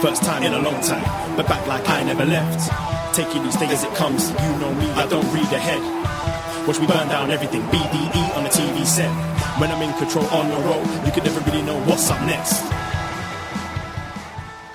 First time in a long time, but back like I never left. Taking these things as it comes, you know me, I don't read ahead. Watch me burn down everything, BDE on the TV set. When I'm in control on the road, you can never really know what's up next.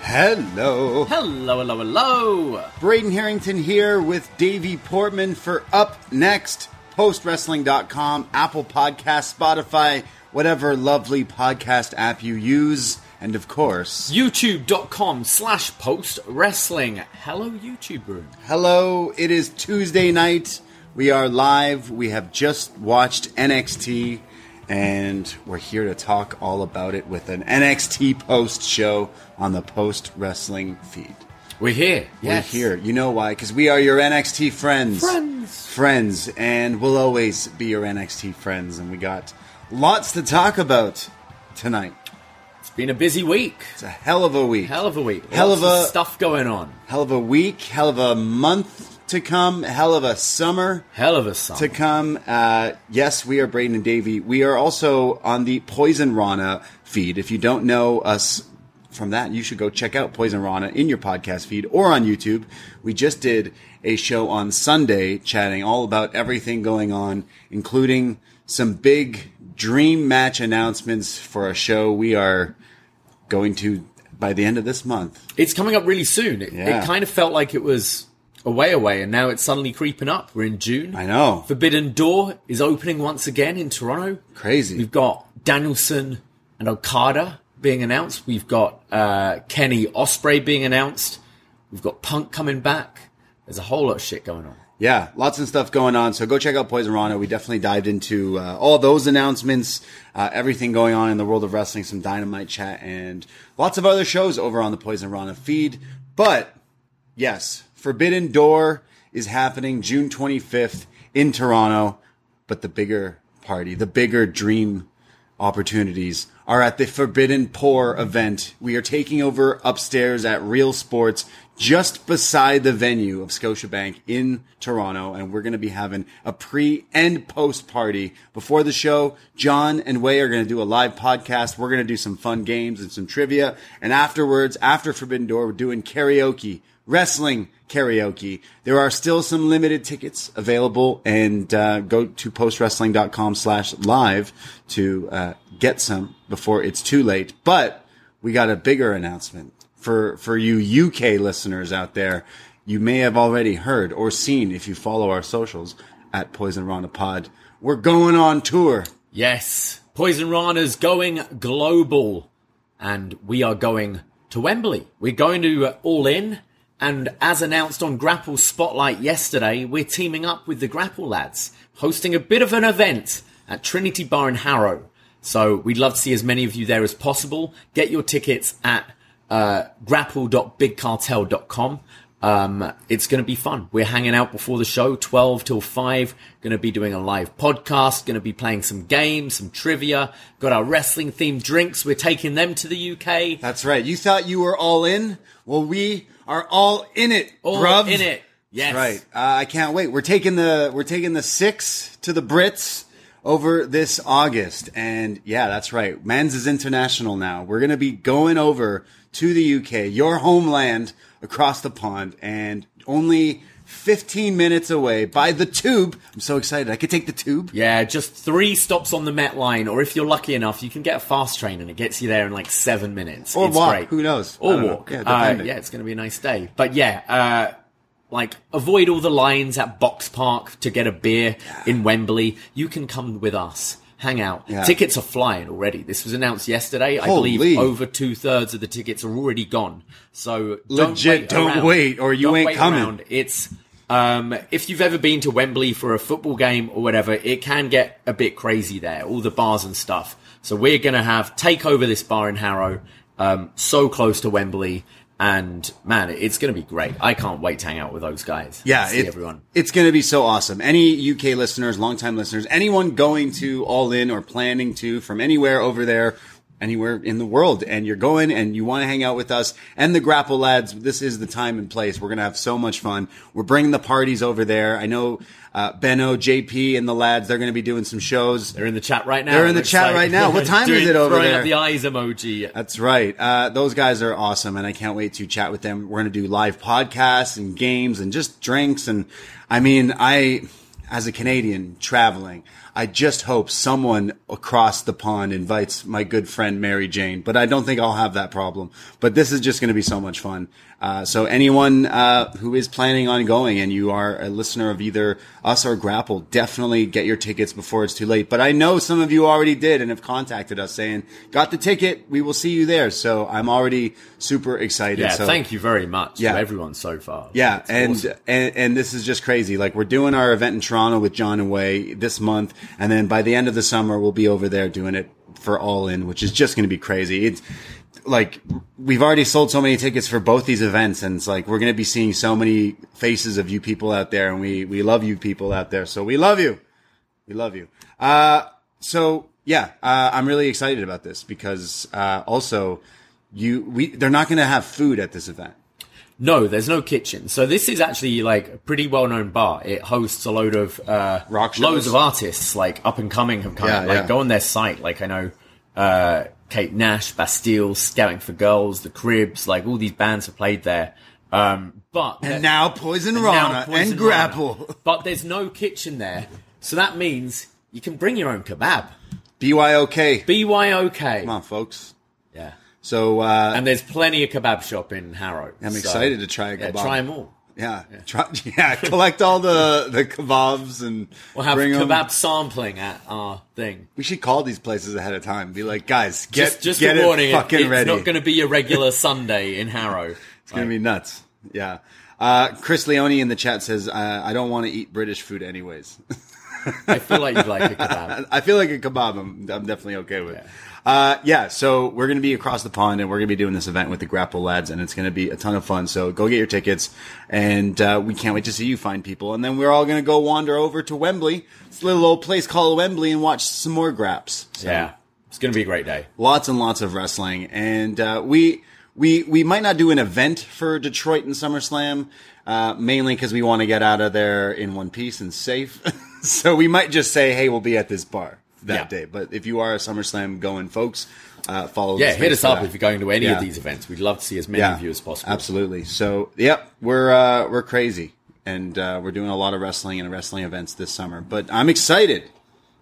Hello. Hello, hello, hello. Braden Herrington here with Davie Portman for Up Next, postwrestling.com, Apple Podcast, Spotify, whatever lovely podcast app you use, and of course, YouTube.com slash post wrestling. Hello, YouTube room. hello. It is Tuesday night. We are live. We have just watched NXT, and we're here to talk all about it with an NXT post show on the post wrestling feed. We're here. Yes. We're here. You know why? Because we are your NXT friends. Friends. Friends. And we'll always be your NXT friends. And we got lots to talk about tonight. Been a busy week. It's a hell of a week. Hell of a week. Hell Lots of a- stuff going on. Hell of a week. Hell of a month to come. Hell of a summer Hell of a summer. to come. Uh, yes, we are Braden and Davie. We are also on the Poisonrana feed. If you don't know us from that, you should go check out Poisonrana in your podcast feed or on YouTube. We just did a show on Sunday chatting all about everything going on, including some big dream match announcements for a show we are going to by the end of this month. It's coming up really soon. It, Yeah. it kind of felt like it was a way away, and now it's suddenly creeping up. We're in June. I know. Forbidden Door is opening once again in Toronto. Crazy. We've got Danielson and Okada being announced. We've got uh, Kenny Ospreay being announced. We've got Punk coming back. There's a whole lot of shit going on. Yeah, lots of stuff going on. So go check out Poisonrana. We definitely dived into uh, all those announcements, uh, everything going on in the world of wrestling, some dynamite chat, and lots of other shows over on the Poisonrana feed. But yes, Forbidden Door is happening June 25th in Toronto. But the bigger party, the bigger dream opportunities are at the Forbidden Pour event. We are taking over upstairs at Real Sports, just beside the venue of Scotiabank in Toronto, and we're going to be having a pre and post party before the show. John and Wai are going to do a live podcast. We're going to do some fun games and some trivia, and afterwards, after Forbidden Door, we're doing karaoke, wrestling karaoke. There are still some limited tickets available and uh, go to postwrestling.com slash live to uh, get some before it's too late. But we got a bigger announcement for, for you UK listeners out there. You may have already heard or seen if you follow our socials at Poisonrana Pod. We're going on tour. Yes, Poisonrana's going global, and we are going to Wembley. We're going to uh, All In, and as announced on Grappl Spotlight yesterday, we're teaming up with the Grappl lads, hosting a bit of an event at Trinity Bar in Harrow. So we'd love to see as many of you there as possible. Get your tickets at uh, grappl.bigcartel.com. Um, it's going to be fun. We're hanging out before the show, 12 till 5. Going to be doing a live podcast. Going to be playing some games, some trivia. Got our wrestling themed drinks. We're taking them to the UK. That's right. You thought you were all in? Well, we are all in it, All bruv. in it. Yes. Right. Uh, I can't wait. We're taking the we're taking the six to the Brits over this August, and yeah, that's right. Men's is international now. We're gonna be going over to the UK, your homeland, across the pond, and only 15 minutes away by the tube. I'm so excited. I could take the tube. Yeah, just three stops on the Met line, or if you're lucky enough, you can get a fast train and it gets you there in like seven minutes. Or it's walk, Great. who knows? Or don't know. walk. Yeah, uh, yeah, it's going to be a nice day. But yeah, uh, like avoid all the lines at Boxpark to get a beer in Wembley. You can come with us. Hang out. Yeah. Tickets are flying already. This was announced yesterday. I believe over two thirds of the tickets are already gone. So don't Legit, wait don't wait, or you Don't ain't coming. around. It's um, if you've ever been to Wembley for a football game or whatever, it can get a bit crazy there, all the bars and stuff. So we're gonna have take over this bar in Harrow, um, so close to Wembley, and man, it's gonna be great. I can't wait to hang out with those guys. Yeah, see it- everyone. It's going to be so awesome. Any UK listeners, longtime listeners, anyone going to All In or planning to from anywhere over there, anywhere in the world, and you're going and you want to hang out with us and the Grappl lads, this is the time and place. We're going to have so much fun. We're bringing the parties over there. I know uh, Benno, JP, and the lads, they're going to be doing some shows. They're in the chat right now. They're in the chat right now. What time is doing- it over throwing there? Up the eyes emoji. That's right. Uh, those guys are awesome, and I can't wait to chat with them. We're going to do live podcasts and games and just drinks. And I mean, I, as a Canadian traveling, I just hope someone across the pond invites my good friend Mary Jane, but I don't think I'll have that problem. But this is just going to be so much fun. Uh, so anyone uh, who is planning on going and you are a listener of either us or Grappl, definitely get your tickets before it's too late. But I know some of you already did and have contacted us saying, "Got the ticket, we will see you there." So I'm already super excited. Yeah, so, thank you very much Yeah. to everyone so far. yeah, and, awesome. and and this is just crazy. Like we're doing our event in Toronto with John and Wai this month, and then by the end of the summer we'll be over there doing it for All In, which is just going to be crazy. It's like we've already sold so many tickets for both these events, and it's like we're going to be seeing so many faces of you people out there, and we we love you people out there. So we love you, we love you. Uh, so yeah, uh, I'm really excited about this because uh, also you we they're not going to have food at this event. No, there's no kitchen. So this is actually like a pretty well known bar. It hosts a load of uh Rock shows? loads of artists like up and coming have come. Yeah, like yeah. go on their site. Like I know uh Kate Nash, Bastille, Scouting for Girls, The Cribs, like all these bands have played there. Um but And now Poison and Rana now Poison and Grappl. Rana. But there's no kitchen there. So that means you can bring your own kebab. BYOK. BYOK. Come on, folks. Yeah. So uh, And there's plenty of kebab shop in Harrow. I'm So, excited to try a Yeah, kebab. try them all. yeah, try, yeah, collect all the the kebabs and We'll have kebab sampling at our thing. We should call these places ahead of time. Be like, guys, get just just get warning, it it- fucking it's ready. not going to be a regular Sunday in Harrow. it's gonna be nuts. Yeah. Uh, Chris Leone in the chat says, uh, "I don't want to eat British food anyways." I feel like you'd like a kebab. I feel like a kebab. I'm, I'm definitely okay with. Uh, yeah, so we're going to be across the pond and we're going to be doing this event with the Grappl lads and it's going to be a ton of fun. So go get your tickets and, uh, we can't wait to see you find people. And then we're all going to go wander over to Wembley. It's a little old place called Wembley and watch some more Graps. So Yeah, it's going to be a great day. lots and lots of wrestling. And, uh, we, we, we might not do an event for Detroit and SummerSlam, uh, mainly because we want to get out of there in one piece and safe. so we might just say, hey, we'll be at this bar that Yeah. day. But if you are a SummerSlam going folks, uh, follow. Yeah, hit us up that. if you're going to any Yeah. of these events. We'd love to see as many Yeah, of you as possible. Absolutely. So, yep, we're uh, we're crazy, and uh, we're doing a lot of wrestling and wrestling events this summer. But I'm excited.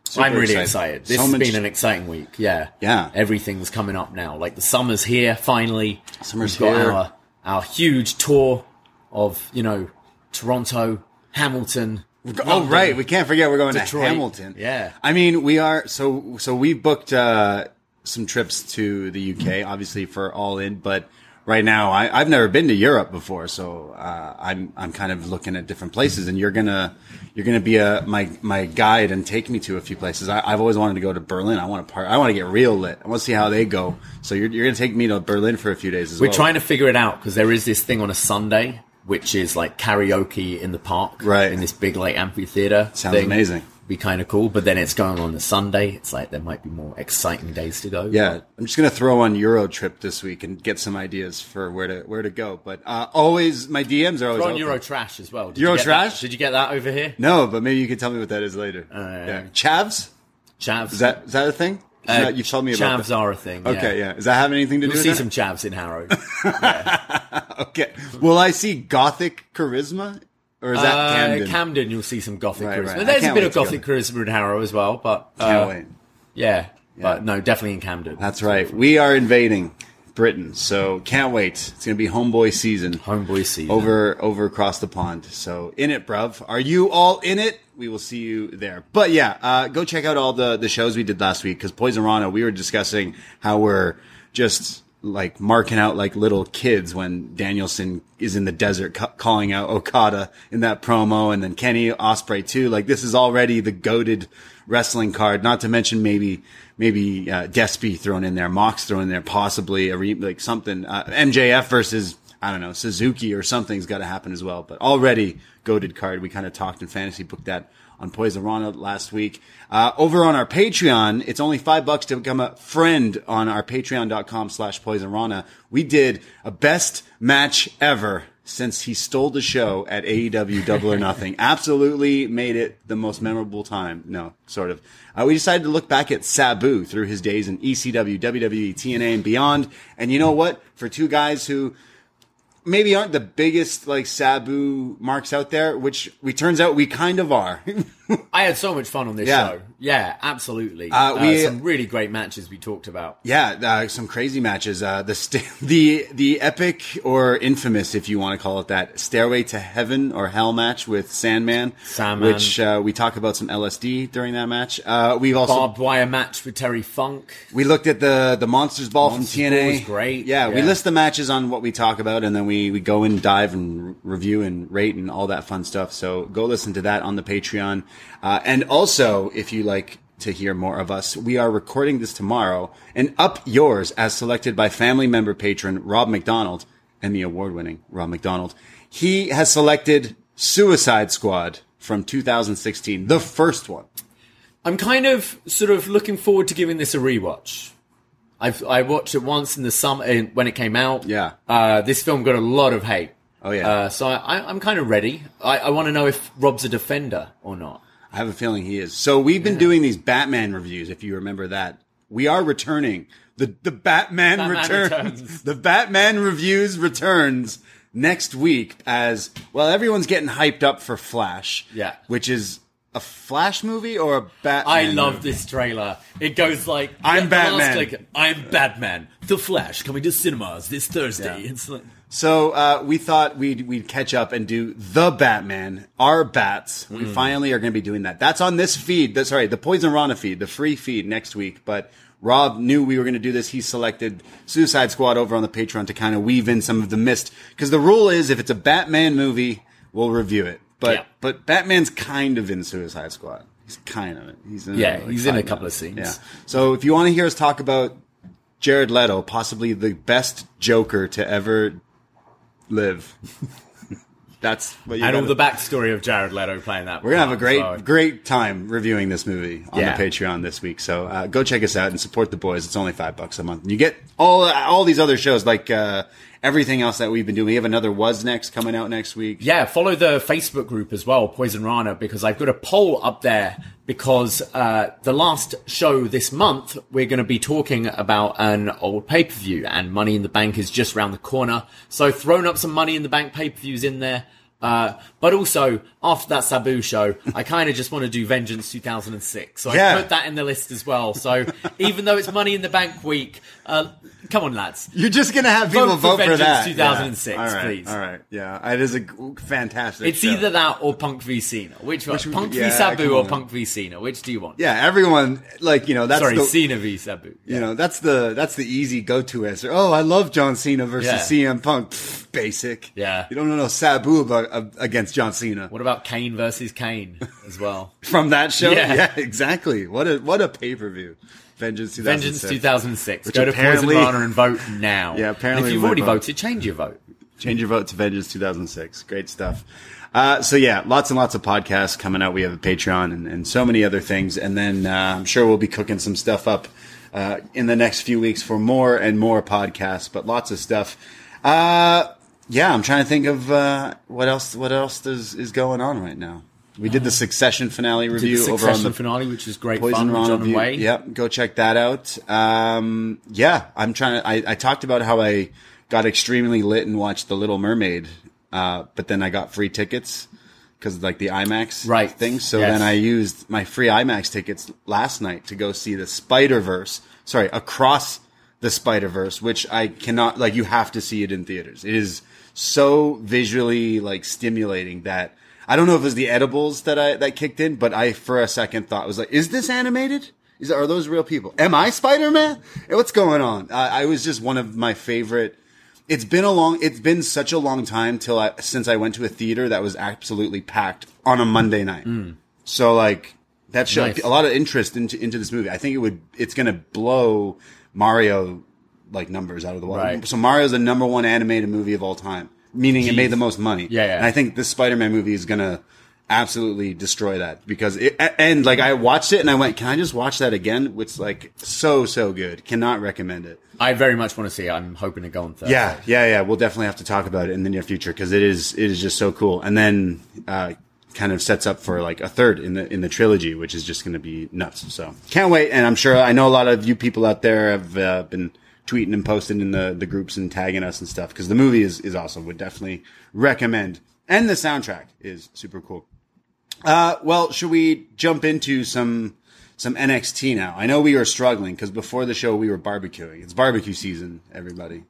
Super I'm really excited. This So has much- been an exciting week. Yeah. Yeah. Everything's coming up now. Like the summer's here finally. Summer's We've got here. Our, our huge tour of, you know, Toronto, Hamilton. Oh right, we can't forget we're going Detroit. to Hamilton. Yeah. I mean we are so so we booked uh, some trips to the UK, obviously for all in, but right now I, I've never been to Europe before, so uh, I'm I'm kind of looking at different places, and you're gonna you're gonna be a my my guide and take me to a few places. I, I've always wanted to go to Berlin. I want to part. I want to get real lit. I want to see how they go. So you're you're gonna take me to Berlin for a few days as well. We're well. trying to figure it out because there is this thing on a Sunday, which is like karaoke in the park, Right. In this big like amphitheater. Sounds thing. amazing. Be kind of cool, but then it's going on the Sunday. It's like there might be more exciting days to go. Yeah, I'm just gonna throw on Euro trip this week and get some ideas for where to where to go. But uh, always my DMs are always Throw on. Euro Trash as well. Did Euro Trash? That? Did you get that over here? No, but maybe you can tell me what that is later. yeah. Chavs? Chavs. Is that is that a thing? Uh, that, you've told me about Chavs that. are a thing. Okay, yeah. yeah. Does that have anything to do You'll see some chavs in Harrow. Okay. Will I see Gothic charisma or is that Uh, Camden? Camden, you'll see some gothic Right, charisma. right. There's a bit of go gothic charisma in Harrow as well, but uh, wait. yeah, but no, definitely in Camden. That's right. We are invading Britain, so can't wait. It's gonna be homeboy season. Homeboy season. over over across the pond. So in it, bruv. Are you all in it? We will see you there. But yeah, uh, go check out all the the shows we did last week because Poisonrana. We were discussing how we're just like marking out like little kids when Danielson is in the desert ca- calling out Okada in that promo, and then Kenny Ospreay too. Like this is already the GOATed wrestling card. Not to mention maybe maybe uh, Despy thrown in there, Mox thrown in there, possibly a re- like something uh, MJF versus I don't know Suzuki or something's got to happen as well. But already GOATed card. We kind of talked in fantasy booked that on Poisonrana last week. Uh, over on our Patreon, it's only five bucks to become a friend on our patreon.com slash Poisonrana. We did a best match ever since he stole the show at AEW Double or Nothing. Absolutely made it the most memorable time. No, sort of. Uh, we decided to look back at Sabu through his days in ECW, WWE, TNA, and beyond. And you know what? For two guys who maybe aren't the biggest like Sabu marks out there, which we turns out we kind of are. I had so much fun on this Yeah. show. Yeah, absolutely. Uh, Uh, we- some really great matches we talked about. yeah, uh, some crazy matches. Uh, the st- the the epic or infamous, if you want to call it that, Stairway to Heaven or Hell match with Sandman, Sandman. which uh, we talk about some LSD during that match. Uh, we've also Barbed wire match with Terry Funk. We looked at the the Monsters Ball Monsters from TNA. Ball was great. Yeah, we list the matches on what we talk about, and then we we go and dive and re- review and rate and all that fun stuff. So go listen to that on the Patreon. Uh, and also, if you like to hear more of us, we are recording this tomorrow and up yours as selected by family member patron Rob McDonald, Emmy award winning Rob McDonald. He has selected Suicide Squad from 2016, the first one. I'm kind of sort of looking forward to giving this a rewatch. I've I watched it once in the summer in- when it came out. Yeah. Uh, this film got a lot of hate. Oh, yeah. Uh, so I, I'm kind of ready. I, I want to know if Rob's a defender or not. I have a feeling he is. So we've been doing these Batman reviews, if you remember that. We are returning. The the Batman, Batman returns. returns. The Batman reviews returns next week as well everyone's getting hyped up for Flash. Yeah. Which is a Flash movie or a Batman? I love movie? this trailer. It goes like I'm last, Batman. like, I'm Batman. The Flash coming to cinemas this Thursday. Yeah. It's like, So uh, we thought we'd we'd catch up and do the Batman, our bats. We Hmm. finally are going to be doing that. That's on this feed. That's sorry, the Poisonrana feed, the free feed next week. But Rob knew we were going to do this. He selected Suicide Squad over on the Patreon to kind of weave in some of the mist because the rule is if it's a Batman movie, we'll review it. But Yeah. but Batman's kind of in Suicide Squad. He's kind of. He's in Yeah, like, he's in a couple of scenes. Yeah. So if you want to hear us talk about Jared Leto, possibly the best Joker to ever live. That's what you and all gotta- the backstory of Jared Leto playing that. We're gonna have a great, great time reviewing this movie on Yeah. the Patreon this week. So uh, go check us out and support the boys. It's only five bucks a month. You get all all these other shows like uh, everything else that we've been doing. We have another Was Next coming out next week. Yeah, follow the Facebook group as well, Poisonrana, because I've got a poll up there because uh, the last show this month, we're going to be talking about an old pay-per-view and Money in the Bank is just round the corner. So thrown up some Money in the Bank pay-per-views in there. Uh, but also, after that Sabu show, I kind of just want to do Vengeance 2006. So Yeah. I put that in the list as well. So even though it's Money in the Bank week, uh, come on, lads. You're just gonna have people Vote vote, for for, that. 2006, Yeah. All right, please. All right. Yeah, it is a fantastic. It's show. either that or Punk v Cena. Which one? Which Punk yeah, v Sabu or. Punk v Cena? Which do you want? Yeah, everyone like you know that's Sorry, the, Cena v Sabu. You know, that's the that's the easy go to answer. Oh, I love John Cena versus Yeah. CM Punk. Pfft, basic. Yeah. You don't know no Sabu about uh, against John Cena What about Kane versus Kane as well? from that show. Yeah. exactly. What a what a pay per view. Vengeance 2006. Vengeance 2006. Which Go to Poisonrana and vote now. Yeah, apparently And if you've already vote- voted, change your vote. Change your vote to Vengeance 2006. Great stuff. Uh, so yeah, lots and lots of podcasts coming out. We have a Patreon and, and so many other things. And then uh, I'm sure we'll be cooking some stuff up uh, in the next few weeks for more and more podcasts. But lots of stuff. Uh, yeah, I'm trying to think of uh, what else. What else is, is going on right now? We did the Succession finale Did review the over on Succession the finale, which is great Poison fun Rana John and Yep, go check that out. Um, yeah, I'm trying to. I, I talked about how I got extremely lit and watched The Little Mermaid, uh, but then I got free tickets, because like the IMAX Right. thing. So Yes. then I used my free IMAX tickets last night to go see the Spider Verse. Sorry, across the Spider Verse, which I cannot like. You have to see it in theaters. It is so visually like stimulating that I don't know if it was the edibles that I that kicked in, but I for a second thought was like, is this animated? Is are those real people? Am I Spider Man? What's going on? I, I was just one of my favorite. It's been a long. It's been such a long time till I since I went to a theater that was absolutely packed on a Monday night. Mm. So like that showed Nice. a lot of interest into into this movie. I think it would. It's gonna blow Mario like numbers out of the water. Right. So Mario's the number one animated movie of all time, meaning it made the most money. Yeah, yeah. And I think this Spider-Man movie is gonna absolutely destroy that because it and like I watched it and I went, can I just watch that again? It's like so so good. Cannot recommend it. I very much want to see it. I'm hoping to go on Thursday. Yeah, yeah, yeah. We'll definitely have to talk about it in the near future because it is it is just so cool. And then uh, kind of sets up for like a third in the in the trilogy, which is just going to be nuts. So can't wait. And I'm sure I know a lot of you people out there have uh, been tweeting and posting in the the groups and tagging us and stuff because the movie is is awesome. Would definitely recommend. And the soundtrack is super cool. Uh, well, should we jump into some some NXT now? I know we were struggling because before the show we were barbecuing. It's barbecue season, everybody.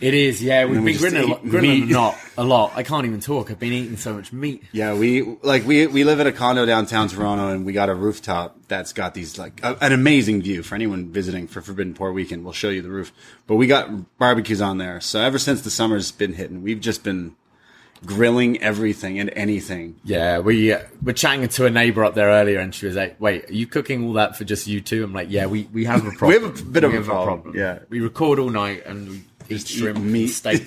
It is, yeah. We've we been just grilling, a eat lot, grilling meat. a lot. I can't even talk. I've been eating so much meat. Yeah, we like we we live in a condo downtown Toronto, and we got a rooftop that's got these like a, an amazing view for anyone visiting for Forbidden Pour weekend. We'll show you the roof, but we got barbecues on there. So ever since the summer's been hitting, we've just been grilling everything and anything. Yeah, we uh, were chatting to a neighbor up there earlier, and she was like, "Wait, are you cooking all that for just you two? I'm like, "Yeah, we, we have a problem. We have a bit of We a have problem, yeah. we record all night and we Just shrimp, meat. steak.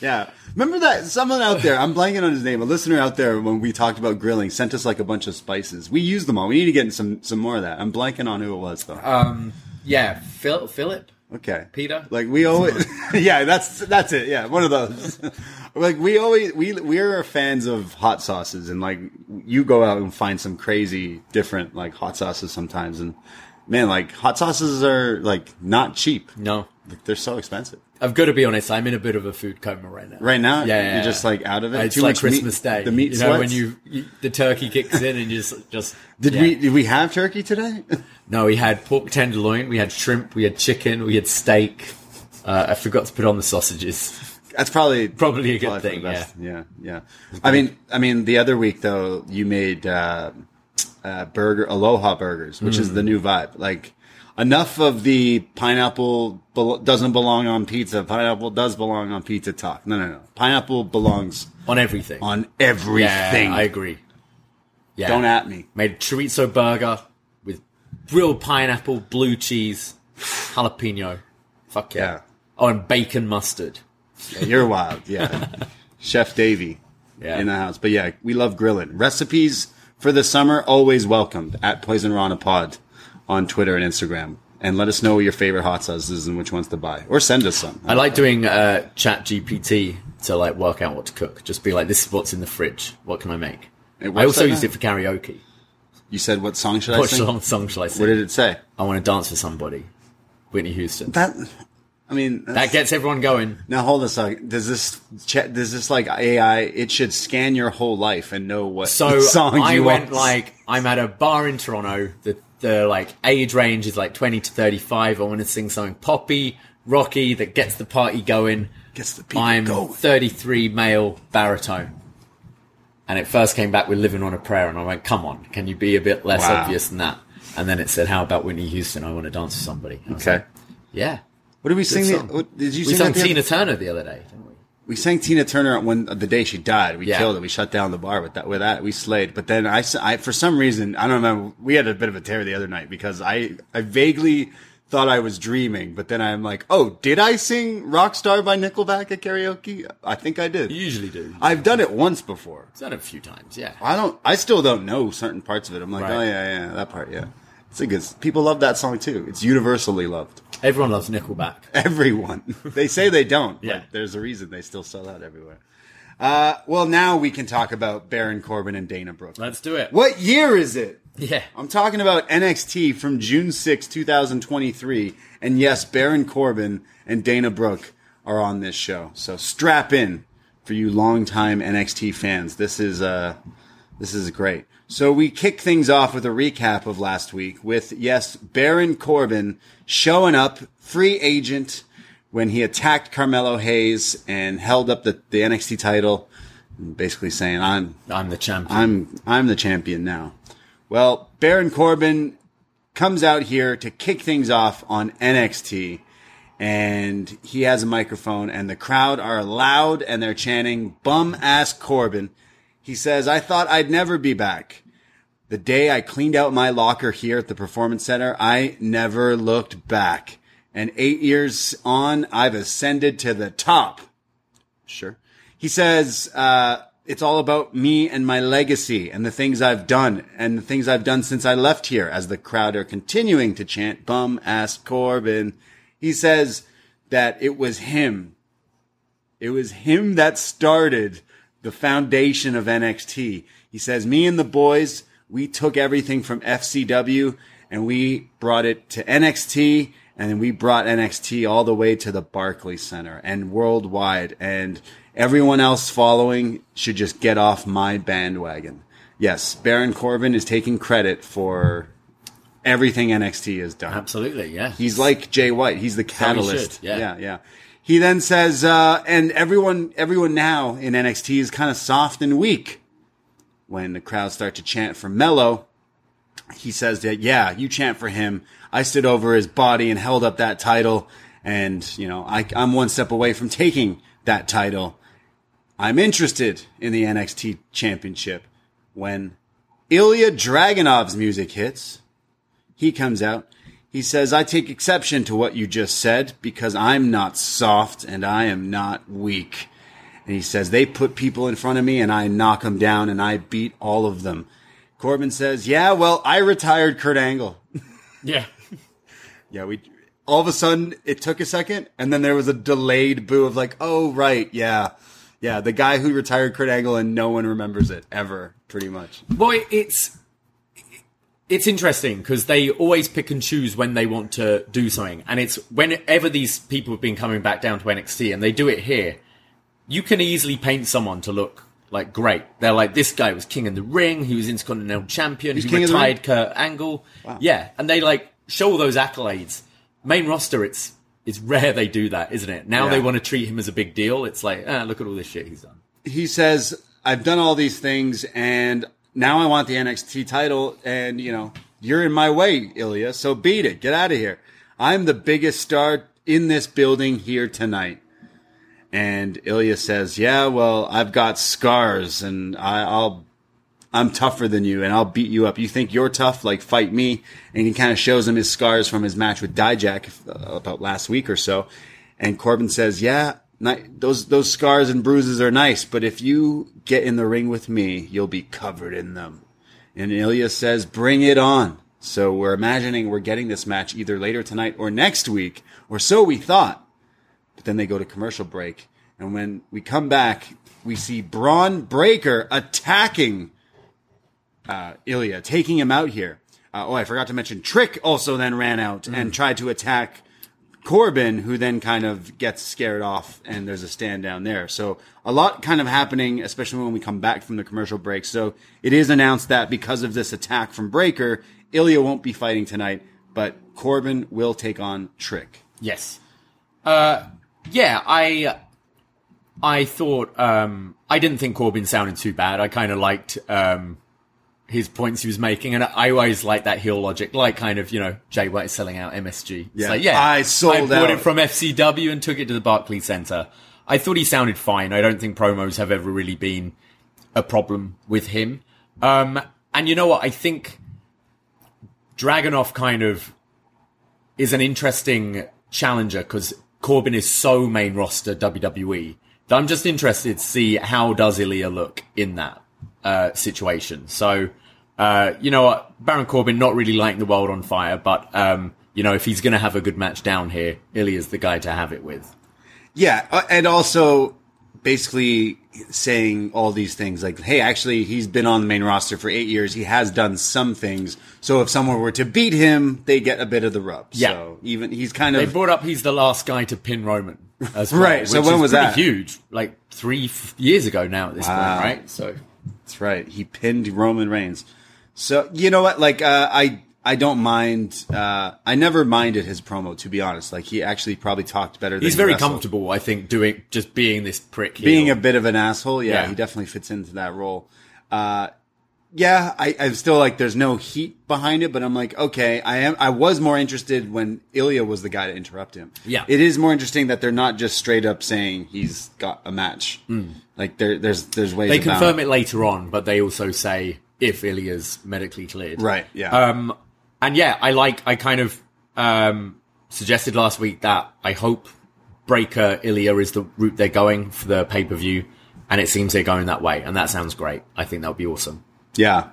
Yeah. Remember that someone out there, I'm blanking on his name, a listener out there when we talked about grilling sent us like a bunch of spices. We used them all. We need to get some some more of that. I'm blanking on who it was though. um, yeah, Phil, Philip. okay. Peter? Like we always Yeah, that's that's it. Yeah, one of those. like we always we we're fans of hot sauces and like you go out and find some crazy different like hot sauces sometimes and man, like hot sauces are like not cheap. No, Like, they're so expensive. I've got to be honest. I'm in a bit of a food coma right now. Right now, Yeah, yeah, you're just like out of it. It's Too like much meat- Christmas Day. The meat you know, when you, you the turkey kicks in and you just just Did yeah. we did we have turkey today? No, we had pork tenderloin, we had shrimp, we had chicken, we had steak. Uh, I forgot to put on the sausages. That's probably Probably a good the thing, best. Yeah, yeah. I mean, I mean, the other week though, you made uh, uh, burger Aloha burgers, which is the Mm. new vibe. Like enough of the pineapple bel- doesn't belong on pizza. Pineapple does belong on pizza talk. No, no, no. Pineapple belongs On everything. on yeah, everything. I agree. Yeah. Don't at me. Made a chorizo burger with grilled pineapple, blue cheese, jalapeno. Fuck yeah. Yeah. Oh, and bacon mustard. Yeah, you're wild. Yeah. Chef Davie Yeah. in the house. But yeah, we love grilling. Recipes for the summer always welcomed at Poisonrana Pod on Twitter and Instagram. And let us know what your favorite hot sauce is and which ones to buy. Or send us some. I like doing uh, ChatGPT to like work out what to cook. Just be like, this is what's in the fridge. What can I make? I also like use it for karaoke. You said what song should I What song, song shall I sing? What did it say? I want to dance for somebody. Whitney Houston. That I mean That gets everyone going. now hold on a second. Does this che- does this like AI it should scan your whole life and know what So songs I you went want. like I'm at a bar in Toronto. The the like age range is like 20 to 35. I want to sing something poppy, rocky that gets the party going. Gets the people I'm going. 33 male baritone. And it first came back with Living on a Prayer, and I went, "Come on, can you be a bit less Wow. obvious than that?" And then it said, "How about Whitney Houston? I want to dance with somebody." Okay. like, yeah. What did we sing? The, what, did you We sing sang that the Tina other- Turner the other day, didn't we? We sang Tina Turner when the day she died. We Yeah. killed it. We shut down the bar with that. With that, we slayed. But then I, s- I- for some reason, I don't remember. We had a bit of a tear the other night because I, I vaguely thought I was dreaming. But then I'm like, oh, did I sing "Rockstar" by Nickelback at karaoke? I think I did. You usually do. I've done it once before. Done it a few times, yeah. I don't. I still don't know certain parts of it. I'm like, Right. oh yeah, yeah, that part, yeah. It's a good. People love that song too. It's universally loved. Everyone loves Nickelback. Everyone. they say they don't. Yeah. But there's a reason they still sell out everywhere. Uh, well, now we can talk about Baron Corbin and Dana Brooke. Let's do it. What year is it? Yeah. I'm talking about NXT from June 6, 2023. And yes, Baron Corbin and Dana Brooke are on this show. So strap in for you longtime NXT fans. This is uh, this is great. So we kick things off with a recap of last week with yes, Baron Corbin showing up, free agent, when he attacked Carmelo Hayes and held up the, the NXT title, basically saying, "I'm I'm the champion. I'm I'm the champion now." Well, Baron Corbin comes out here to kick things off on NXT and he has a microphone and the crowd are loud and they're chanting bum ass Corbin. He says, I thought I'd never be back. The day I cleaned out my locker here at the performance center, I never looked back. And eight years on, I've ascended to the top. Sure. He says, uh, it's all about me and my legacy and the things I've done and the things I've done since I left here as the crowd are continuing to chant bum ass Corbin. He says that it was him. It was him that started the foundation of NXT. He says, me and the boys, we took everything from FCW and we brought it to NXT and then we brought NXT all the way to the Barclay Center and worldwide and everyone else following should just get off my bandwagon. Yes, Baron Corbin is taking credit for everything NXT has done. Absolutely, yeah. He's like Jay White. He's the catalyst. should, yeah. yeah, yeah. He then says, uh, and everyone, everyone now in NXT is kind of soft and weak. When the crowd start to chant for Melo, he says that, yeah, you chant for him. I stood over his body and held up that title. And, you know, I, I'm one step away from taking that title. I'm interested in the NXT championship. When Ilya Dragunov's music hits, he comes out. He says, I take exception to what you just said because I'm not soft and I am not weak. And he says, they put people in front of me and I knock them down and I beat all of them. Corbin says, yeah, well, I retired Kurt Angle. yeah. Yeah, we, all of a sudden it took a second and then there was a delayed boo of like, oh, right. Yeah. Yeah. The guy who retired Kurt Angle and no one remembers it ever, pretty much. Boy, it's it's interesting because they always pick and choose when they want to do something, and it's whenever these people have been coming back down to NXT and they do it here, you can easily paint someone to look like great. They're like this guy was king in the ring, he was intercontinental champion, He's he retired Kurt Angle, yeah, and they like show all those accolades. Main roster, it's it's rare they do that, isn't it? Now Yeah. they want to treat him as a big deal. It's like, ah, look at all this shit he's done. he says, I've done all these things and now I want the NXT title and, you know, you're in my way, Ilya, so beat it. Get out of here. I'm the biggest star in this building here tonight. And Ilya says, yeah, well, I've got scars and I, I'll, I'm tougher than you and I'll beat you up. You think you're tough? Like fight me. And he kind of shows him his scars from his match with Dijak uh, about last week or so. And Corbin says, yeah, ni- those, those scars and bruises are nice, but if you get in the ring with me, you'll be covered in them. And Ilya says, bring it on. So we're imagining we're getting this match either later tonight or next week, or so we thought. But then they go to commercial break. And when we come back, we see Bron Breakker attacking uh, Ilya, taking him out here. Uh, oh, I forgot to mention Trick also then ran out and tried to attack Corbin, who then kind of gets scared off, and there's a stand down there. So a lot kind of happening, especially when we come back from the commercial break. So it is announced that because of this attack from Breakker, Ilya won't be fighting tonight, but Corbin will take on Trick. Yes. Uh, yeah, I I thought um, I didn't think Corbin sounded too bad. I kind of liked um, his points he was making, and I always like that heel logic, like kind of you know Jay White selling out MSG. It's Yeah. like, yeah, I sold I bought out. it from FCW and took it to the Barclays Center. I thought he sounded fine. I don't think promos have ever really been a problem with him. Um, and you know what? I think Dragunov kind of is an interesting challenger because Corbin is so main roster WWE that I'm just interested to see how does Ilya look in that uh, situation. So, uh, you know what, Baron Corbin not really lighting the world on fire, but um, you know if he's going to have a good match down here, Ilya's the guy to have it with. Yeah, uh, and also basically saying all these things like, hey, actually, he's been on the main roster for eight years. He has done some things. So if someone were to beat him, they get a bit of the rub. Yeah. So even he's kind of. They brought up he's the last guy to pin Roman. as well. Right, so when was that? huge, like three f- years ago now at this Wow. point, right? So That's right. He pinned Roman Reigns. So you know what? Like uh, I I don't mind. Uh, I never minded his promo to be honest. Like he actually probably talked better. than he's very wrestled. comfortable, I think, doing just being this prick. being heel. a bit of an asshole. Yeah, Yeah. he definitely fits into that role. Uh, yeah, I, I'm still like, there's no heat behind it, but I'm like, okay, I am. I was more interested when Ilya was the guy to interrupt him. Yeah. it is more interesting that they're not just straight up saying he's got a match. Like there, there's there's ways. They confirm it later on, but they also say if Ilya's medically cleared. Right. Yeah. Um, and yeah, I like, I kind of, um, suggested last week that I hope Breakker Ilya is the route they're going for the pay per view. And it seems they're going that way. And that sounds great. I think that would be awesome. Yeah.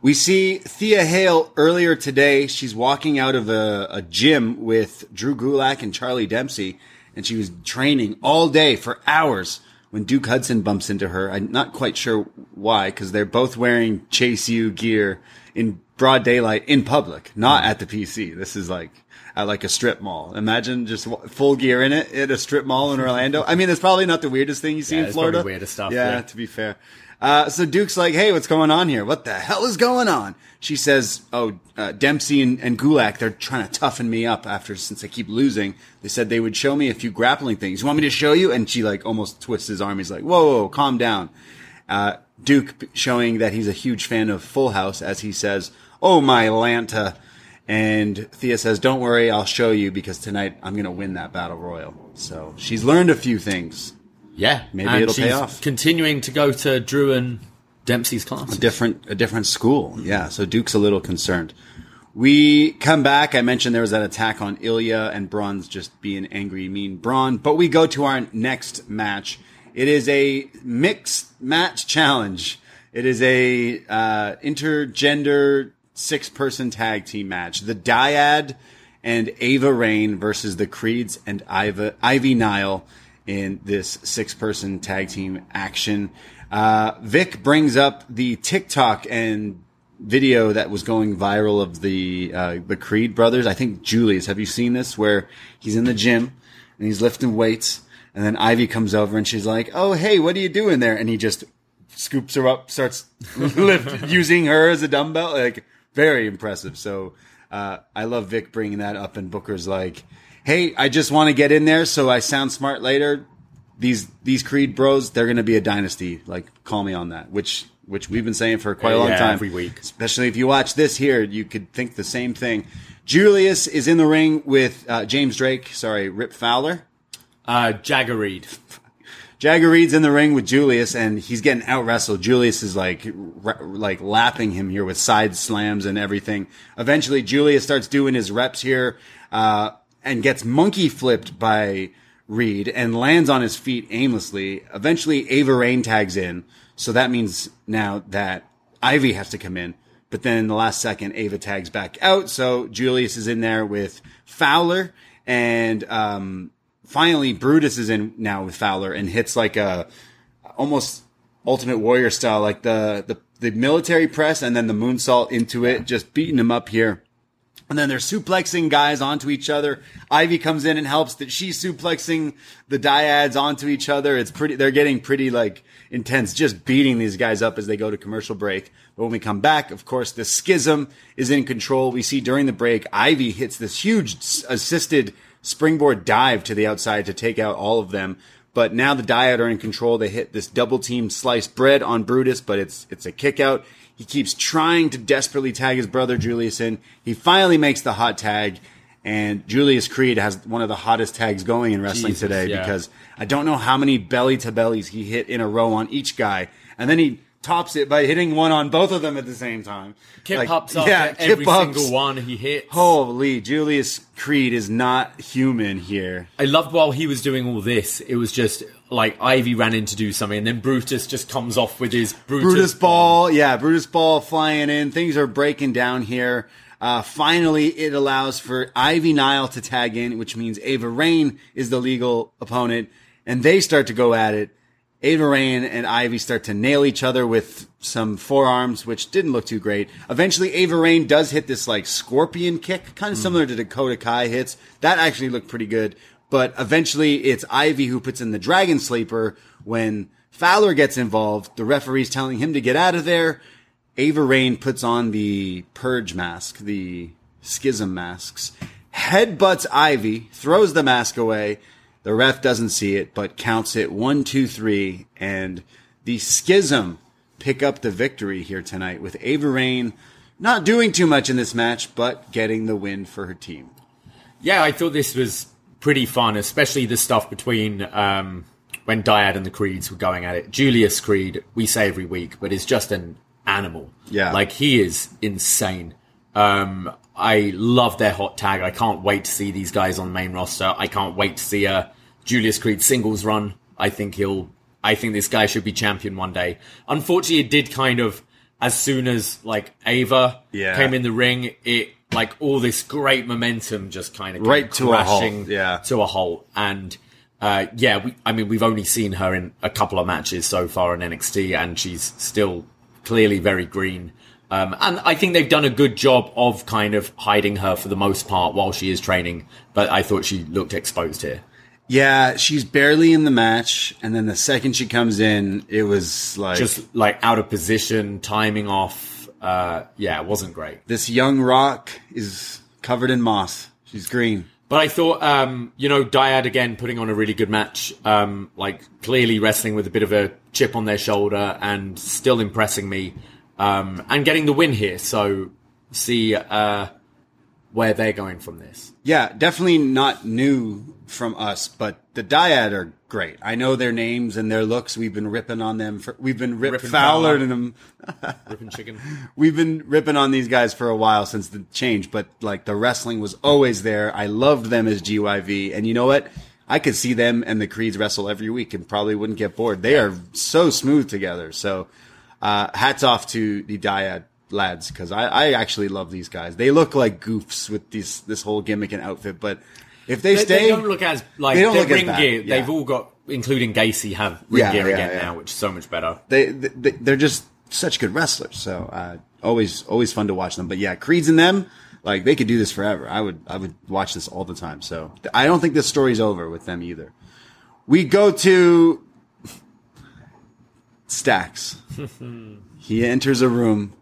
We see Thea Hale earlier today. She's walking out of a, a gym with Drew Gulak and Charlie Dempsey, and she was training all day for hours when Duke Hudson bumps into her. I'm not quite sure why, because they're both wearing Chase U gear in broad daylight in public, not at the PC. This is like at like a strip mall. Imagine just full gear in it at a strip mall in Orlando. I mean, it's probably not the weirdest thing you see Yeah, in Florida. weirder stuff, Yeah, yeah. to be fair. Uh, so Duke's like, hey, what's going on here? What the hell is going on? She says, oh, uh, Dempsey and, and Gulak, they're trying to toughen me up after, since I keep losing. They said they would show me a few grappling things. You want me to show you? And she like almost twists his arm. He's like, whoa, whoa, calm down. Uh, Duke showing that he's a huge fan of Full House as he says, oh my Lanta. And Thea says, don't worry, I'll show you because tonight I'm going to win that battle royal. So she's learned a few things. Yeah. Maybe it'll pay off. Continuing to go to Drew and Dempsey's class. A different a different school. Yeah, so Duke's a little concerned. We come back. I mentioned there was that attack on Ilya and Bron's just being angry, mean Bron. But we go to our next match. It is a mixed match challenge. It is a uh, intergender six person tag team match. The Dyad and Ava Raine versus the Creeds and Iva, Ivy Nile in this six person tag team action. Uh, Vic brings up the TikTok and video that was going viral of the uh, the Creed brothers. I think Julius. Have you seen this? Where he's in the gym and he's lifting weights, and then Ivy comes over and she's like, "Oh, hey, what are you doing there?" And he just scoops her up, starts lift using her as a dumbbell. Like very impressive. So uh, I love Vic bringing that up, and Booker's like, "Hey, I just want to get in there so I sound smart later." These these Creed bros, they're gonna be a dynasty. Like, call me on that. Which which we've been saying for quite a long Yeah, time. every week. Especially if you watch this here, you could think the same thing. Julius is in the ring with uh, James Drake. Sorry, Rip Fowler. Uh, Jagger Reed. Jagger Reed's in the ring with Julius, and he's getting out wrestled. Julius is like, ra- like lapping him here with side slams and everything. Eventually, Julius starts doing his reps here, uh, and gets monkey flipped by Reed and lands on his feet aimlessly. Eventually, Ava Raine tags in, so that means now that Ivy has to come in. But then in the last second, Ava tags back out, so Julius is in there with Fowler and um, finally Brutus is in now with Fowler and hits like a almost Ultimate Warrior style, like the the the military press and then the moonsault into it, just beating him up here. And then they're suplexing guys onto each other. Ivy comes in and helps that she's suplexing the dyads onto each other. It's pretty, they're getting pretty like intense, just beating these guys up as they go to commercial break. But when we come back, of course, the schism is in control. We see during the break, Ivy hits this huge assisted springboard dive to the outside to take out all of them. But now the Dyad are in control. They hit this double team sliced bread on Brutus, but it's it's a kick out. He keeps trying to desperately tag his brother Julius in. He finally makes the hot tag, and Julius Creed has one of the hottest tags going in wrestling Jesus, today yeah. because I don't know how many belly to bellies he hit in a row on each guy, and then he tops it by hitting one on both of them at the same time. Kip Like, ups up yeah, every ups. single one he hits. Holy, Julius Creed is not human here. I loved while he was doing all this, it was just like Ivy ran in to do something, and then Brutus just comes off with his Brutus, Brutus ball, yeah, Brutus ball flying in. Things are breaking down here. Uh, finally, it allows for Ivy Nile to tag in, which means Ava Raine is the legal opponent, and they start to go at it. Ava Raine and Ivy start to nail each other with some forearms, which didn't look too great. Eventually, Ava Raine does hit this like scorpion kick, kind of hmm. similar to Dakota Kai hits. That actually looked pretty good. But eventually it's Ivy who puts in the Dragon Sleeper when Fowler gets involved. The referee's telling him to get out of there. Ava Raine puts on the Purge mask, the Schism masks, headbutts Ivy, throws the mask away. The ref doesn't see it, but counts it one, two, three, and the Schism pick up the victory here tonight with Ava Raine not doing too much in this match, but getting the win for her team. Yeah, I thought this was pretty fun, especially the stuff between um, when Dyad and the Creeds were going at it. Julius Creed, we say every week, but is just an animal. Yeah. Like, he is insane. Um, I love their hot tag. I can't wait to see these guys on the main roster. I can't wait to see a Julius Creed singles run. I think he'll, I think this guy should be champion one day. Unfortunately, it did kind of, as soon as like Ava Yeah. came in the ring, it, like all this great momentum just kind of came Right to a halt, yeah. to a halt. And uh, yeah, we, I mean, we've only seen her in a couple of matches so far in NXT, and she's still clearly very green. Um, and I think they've done a good job of kind of hiding her for the most part while she is training. But I thought she looked exposed here. Yeah, she's barely in the match, and then the second she comes in, it was like Just like out of position, timing off. Uh, yeah, it wasn't great. this young rock is covered in moss. She's green. But I thought, um, you know, Dyad again putting on a really good match, um, like clearly wrestling with a bit of a chip on their shoulder and still impressing me, um, and getting the win here. So see uh, where they're going from this. Yeah, definitely not new from us, but the Dyad are great. I know their names and their looks. We've been ripping on them. For, we've been rip Ripping and them. Ripping chicken. We've been ripping on these guys for a while since the change, but like the wrestling was always there. I loved them as GYV, and you know what? I could see them and the Creeds wrestle every week and probably wouldn't get bored. They are so smooth together. So, uh, hats off to the Dyad lads because I, I actually love these guys. They look like goofs with these this whole gimmick and outfit, but if they, They, stay, they don't look as like They don't look ring gear. yeah. They've all got, including Gacy, have ring Yeah, gear yeah, again now, which is so much better. they, they they're just such good wrestlers. So uh, always always fun to watch them. But yeah, Creeds and them like they could do this forever. I would I would watch this all the time. So I don't think this story's over with them either. We go to Stacks. he enters a room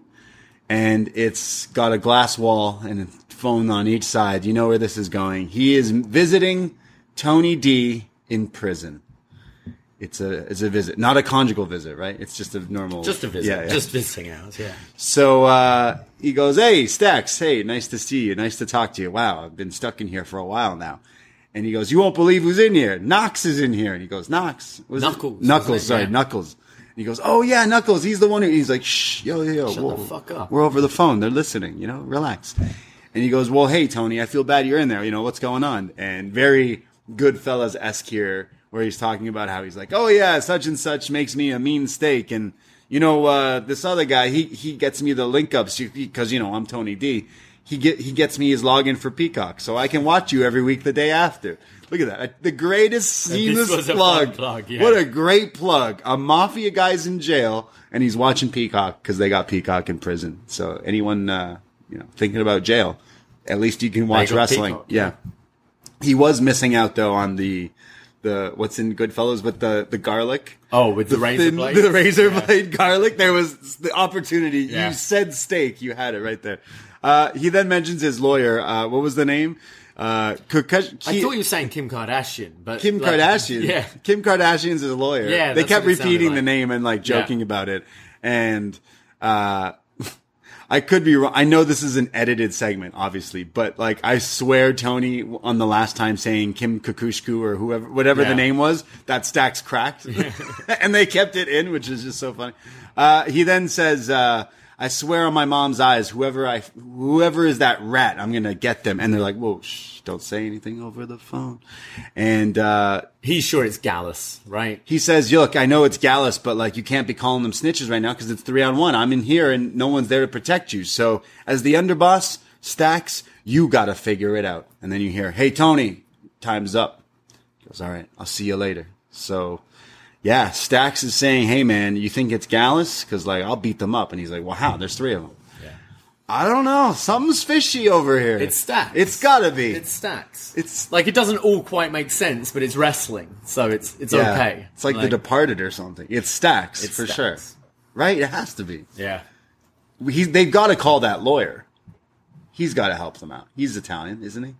and it's got a glass wall and a phone on each side. You know where this is going. He is visiting Tony D in prison. It's a it's a visit, not a conjugal visit, right? It's just a normal, Just a visit. Yeah, yeah. Just visiting hours, yeah. So uh, he goes, "Hey, Stacks. Hey, nice to see you. Nice to talk to you. Wow, I've been stuck in here for a while now." And he goes, "You won't believe who's in here. Knox is in here." And he goes, "Knox, Was it- Knuckles, Knuckles. it? Sorry, Yeah. Knuckles." He goes, "Oh yeah, Knuckles. He's the one who." He's like, "Shh, yo, yo, yo, Shut whoa, the fuck up." We're over the phone. They're listening. You know, relax." And he goes, "Well, hey, Tony, I feel bad you're in there. You know what's going on?" And very Goodfellas esque here, where he's talking about how he's like, "Oh yeah, such and such makes me a mean steak," and you know, uh, this other guy, he he gets me the link ups because you know I'm Tony D. He get he gets me his login for Peacock, so I can watch you every week the day after. Look at that, the greatest seamless plug. plug, yeah. What a great plug! A mafia guy's in jail and he's watching Peacock because they got Peacock in prison. So anyone uh, you know thinking about jail, at least you can watch wrestling. Peacock, yeah. He was missing out though on the the what's in Goodfellas with the the garlic. Oh, with the, razor thin- blade. the razor blade garlic. There was the opportunity. Yeah. You said steak. You had it right there. Uh, he then mentions his lawyer. Uh, what was the name? Uh, I thought you were saying Kim Kardashian, but Kim like, Kardashian. Yeah, Kim Kardashian's his lawyer. Yeah, they kept what it sounded repeating the name and like Yeah. joking about it. And uh, I could be wrong. I know this is an edited segment, obviously, but like I swear, Tony on the last time saying Kim Kukushku or whoever, whatever Yeah. the name was, that stacks cracked, and they kept it in, which is just so funny. Uh, he then says. Uh, I swear on my mom's eyes, whoever I, whoever is that rat, I'm gonna get them. And they're like, "Whoa, shh, don't say anything over the phone." And uh, he's sure it's Gallus, right? he says, "Look, I know it's Gallus, but like you can't be calling them snitches right now because it's three on one. I'm in here and no one's there to protect you. So as the underboss, Stacks, you got to figure it out." And then you hear, "Hey Tony, time's up." He goes, "All right, I'll see you later." So yeah, Stacks is saying, "Hey man, you think it's Gallus? Because like I'll beat them up." And he's like, "Well, how? There's three of them." I don't know. Something's fishy over here. It's stacks. It's gotta be. It's stacks. It's- like it doesn't all quite make sense, but it's wrestling, so it's it's Yeah. okay. It's like, The Departed or something. It's stacks It's for Stacks. sure. Right? It has to be. yeah. He's, they've got to call that lawyer. He's got to help them out. He's Italian, isn't he?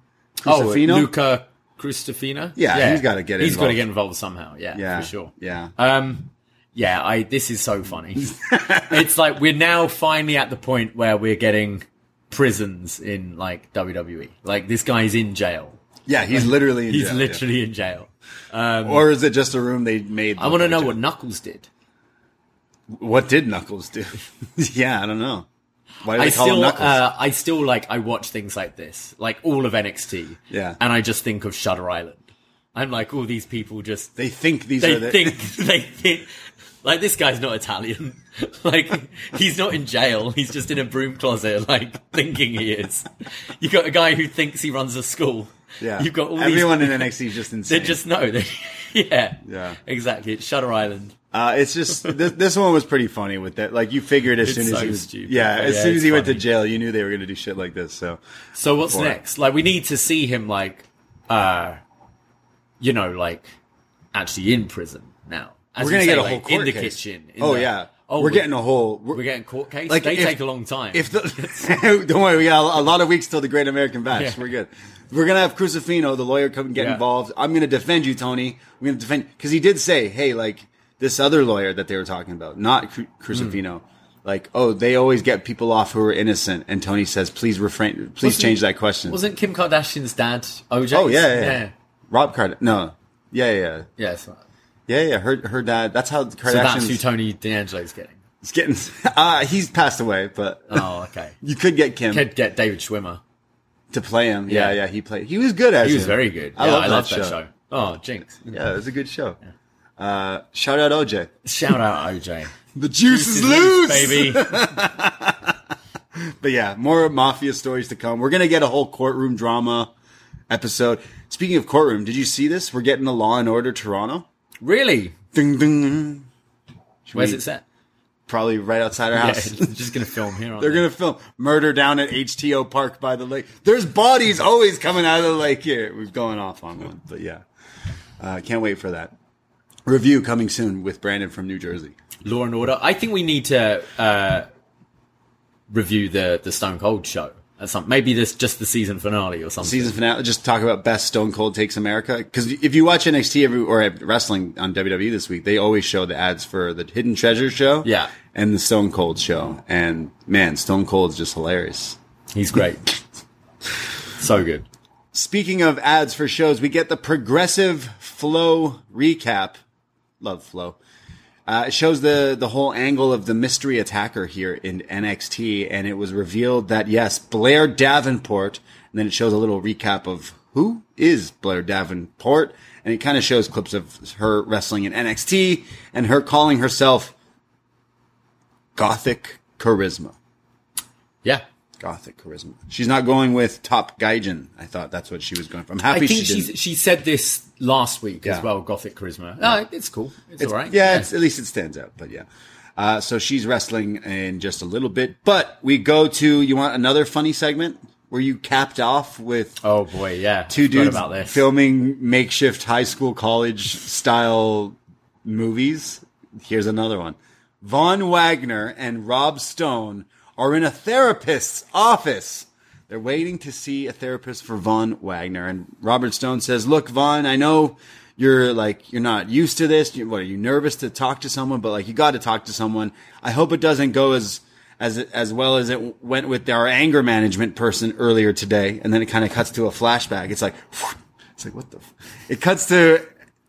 Oh, Crusifino? Luca Crusifino. Yeah, he's gotta get He's got to get involved somehow. Yeah, Yeah, for sure. yeah. Um, yeah. I. This is so funny. it's like we're now finally at the point where we're getting prisons in like WWE. Like this guy's in jail. Yeah, he's literally in He's jail, yeah. literally in jail. Or is it just a room they made? I want to know like what? Knuckles did. What did Knuckles do? yeah, I don't know. Why do I they call him still, Knuckles? uh, I still like. I watch things like this, like all of NXT. Yeah. and I just think of Shutter Island. I'm like, all these people just they think these they are the. think they think like this guy's not Italian. like he's not in jail. He's just in a broom closet, like thinking he is. You got a guy who thinks he runs a school. yeah, You've got all everyone these. in NXT is just insane. They just know. They, yeah. Yeah. Exactly. It's Shutter Island. Uh, it's just this, this one was pretty funny with that. Like you figured as It's soon as so he was, stupid, yeah, as yeah, soon as he went to jail, you knew they were going to do shit like this. So So what's For it. next? Like we need to see him like uh you know, like actually in prison now. As we're gonna get a like, whole court in the case. kitchen. in oh the- yeah, Oh, we're getting a whole. We're, we're getting court case. like, they if- take a long time. If the don't worry, we got a, a lot of weeks till the Great American Bash. Yeah. We're good. We're gonna have Crusifino, the lawyer, come and get Yeah. involved. I'm gonna defend you, Tony. We're gonna defend because he did say, "Hey, like this other lawyer that they were talking about, not Cru- Crusifino." Hmm. Like, oh, they always get people off who are innocent, and Tony says, "Please refrain, please Wasn't- change that question." Wasn't Kim Kardashian's dad OJ? oh yeah, yeah, yeah. Rob Card, no, yeah, yeah, yeah, Yeah, yeah, yeah. Her, her dad. That's how the so that's who Tony D'Angelo's getting. He's getting. Uh, he's passed away, but Oh, okay. you could get Kim Could get David Schwimmer. to play him. Yeah, Yeah. yeah, he played. He was good as He was very good. I yeah, love that that show. Oh, Jinx. Yeah, it was a good show. Uh, shout out OJ. Shout out OJ. The juice is Loose, loose, baby. But yeah, more mafia stories to come. We're gonna get a whole courtroom drama episode. Speaking of courtroom, did you see this? We're getting a Law and Order Toronto. really? Ding ding. Should Where's we- it set? Probably right outside our Yeah, house. just gonna film here. They're they? gonna film murder down at HTO Park by the lake. There's bodies always coming out of the lake here. We're going off on one, but yeah, uh, can't wait for that review coming soon with Brandon from New Jersey. Law and Order. I think we need to uh, review the the Stone Cold show at some. Maybe this just the season finale or something. Season finale. Just talk about best Stone Cold takes America because if you watch NXT every or wrestling on WWE this week, they always show the ads for the Hidden Treasure show, Yeah. and the Stone Cold show. And man, Stone Cold's just hilarious. He's great. so good. Speaking of ads for shows, we get the Progressive Flo recap. Love Flo. Uh, it shows the the whole angle of the mystery attacker here in NXT, and it was revealed that yes, Blair Davenport. And then it shows a little recap of who is Blair Davenport, and it kind of shows clips of her wrestling in NXT and her calling herself Gothic Charisma. Yeah. Gothic Charisma. She's not going with Top Gaijin. I thought that's what she was going for. I'm I happy think she she didn't. she said this last week Yeah. as well. Gothic charisma. No, it's cool. It's, It's- all right. Yeah, It's, at least it stands out. But yeah. Uh, so she's wrestling in just a little bit. But we go to, you want another funny segment where you capped off with Oh boy, yeah. two dudes about this. filming makeshift high school college style movies. Here's another one. Von Wagner and Rob Stone are in a therapist's office. They're waiting to see a therapist for Von Wagner. And Robert Stone says, look, Von, I know you're like, you're not used to this. You, what, are you nervous to talk to someone? But like, you got to talk to someone. I hope it doesn't go as, as, as well as it went with our anger management person earlier today. And then it kind of cuts to a flashback. It's like, it's like, what the, f-? it cuts to,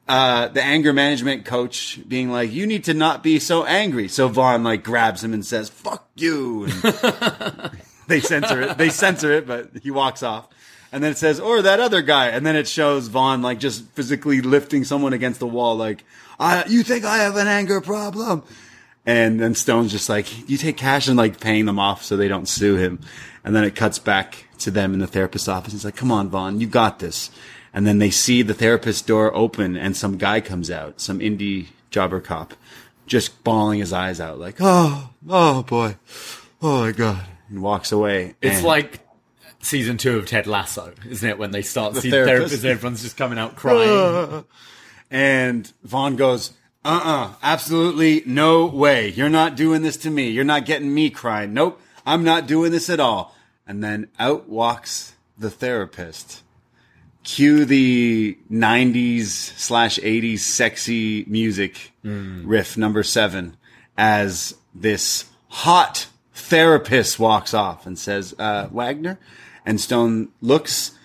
uh, the anger management coach being like, you need to not be so angry. So Von like grabs him and says, fuck you. And they censor it. They censor it, but he walks off. And then it says, or that other guy. And then it shows Von like just physically lifting someone against the wall. Like, I, you think I have an anger problem? And then Stone's just like, you take cash and like paying them off so they don't sue him. And then it cuts back to them in the therapist's office. He's like, come on, Von, you got this. And then they see the therapist's door open and some guy comes out, some indie jobber cop, just bawling his eyes out like, oh, oh boy. Oh my God. and walks away. It's And- like season two of Ted Lasso, isn't it? When they start The seeing therapist. therapists, everyone's just coming out crying. And Von goes, uh uh absolutely no way. You're not doing this to me. You're not getting me crying. Nope, I'm not doing this at all. And then out walks the therapist. Cue the 90s slash 80s sexy music riff number seven as this hot therapist walks off and says, uh, Wagner. And Stone looks.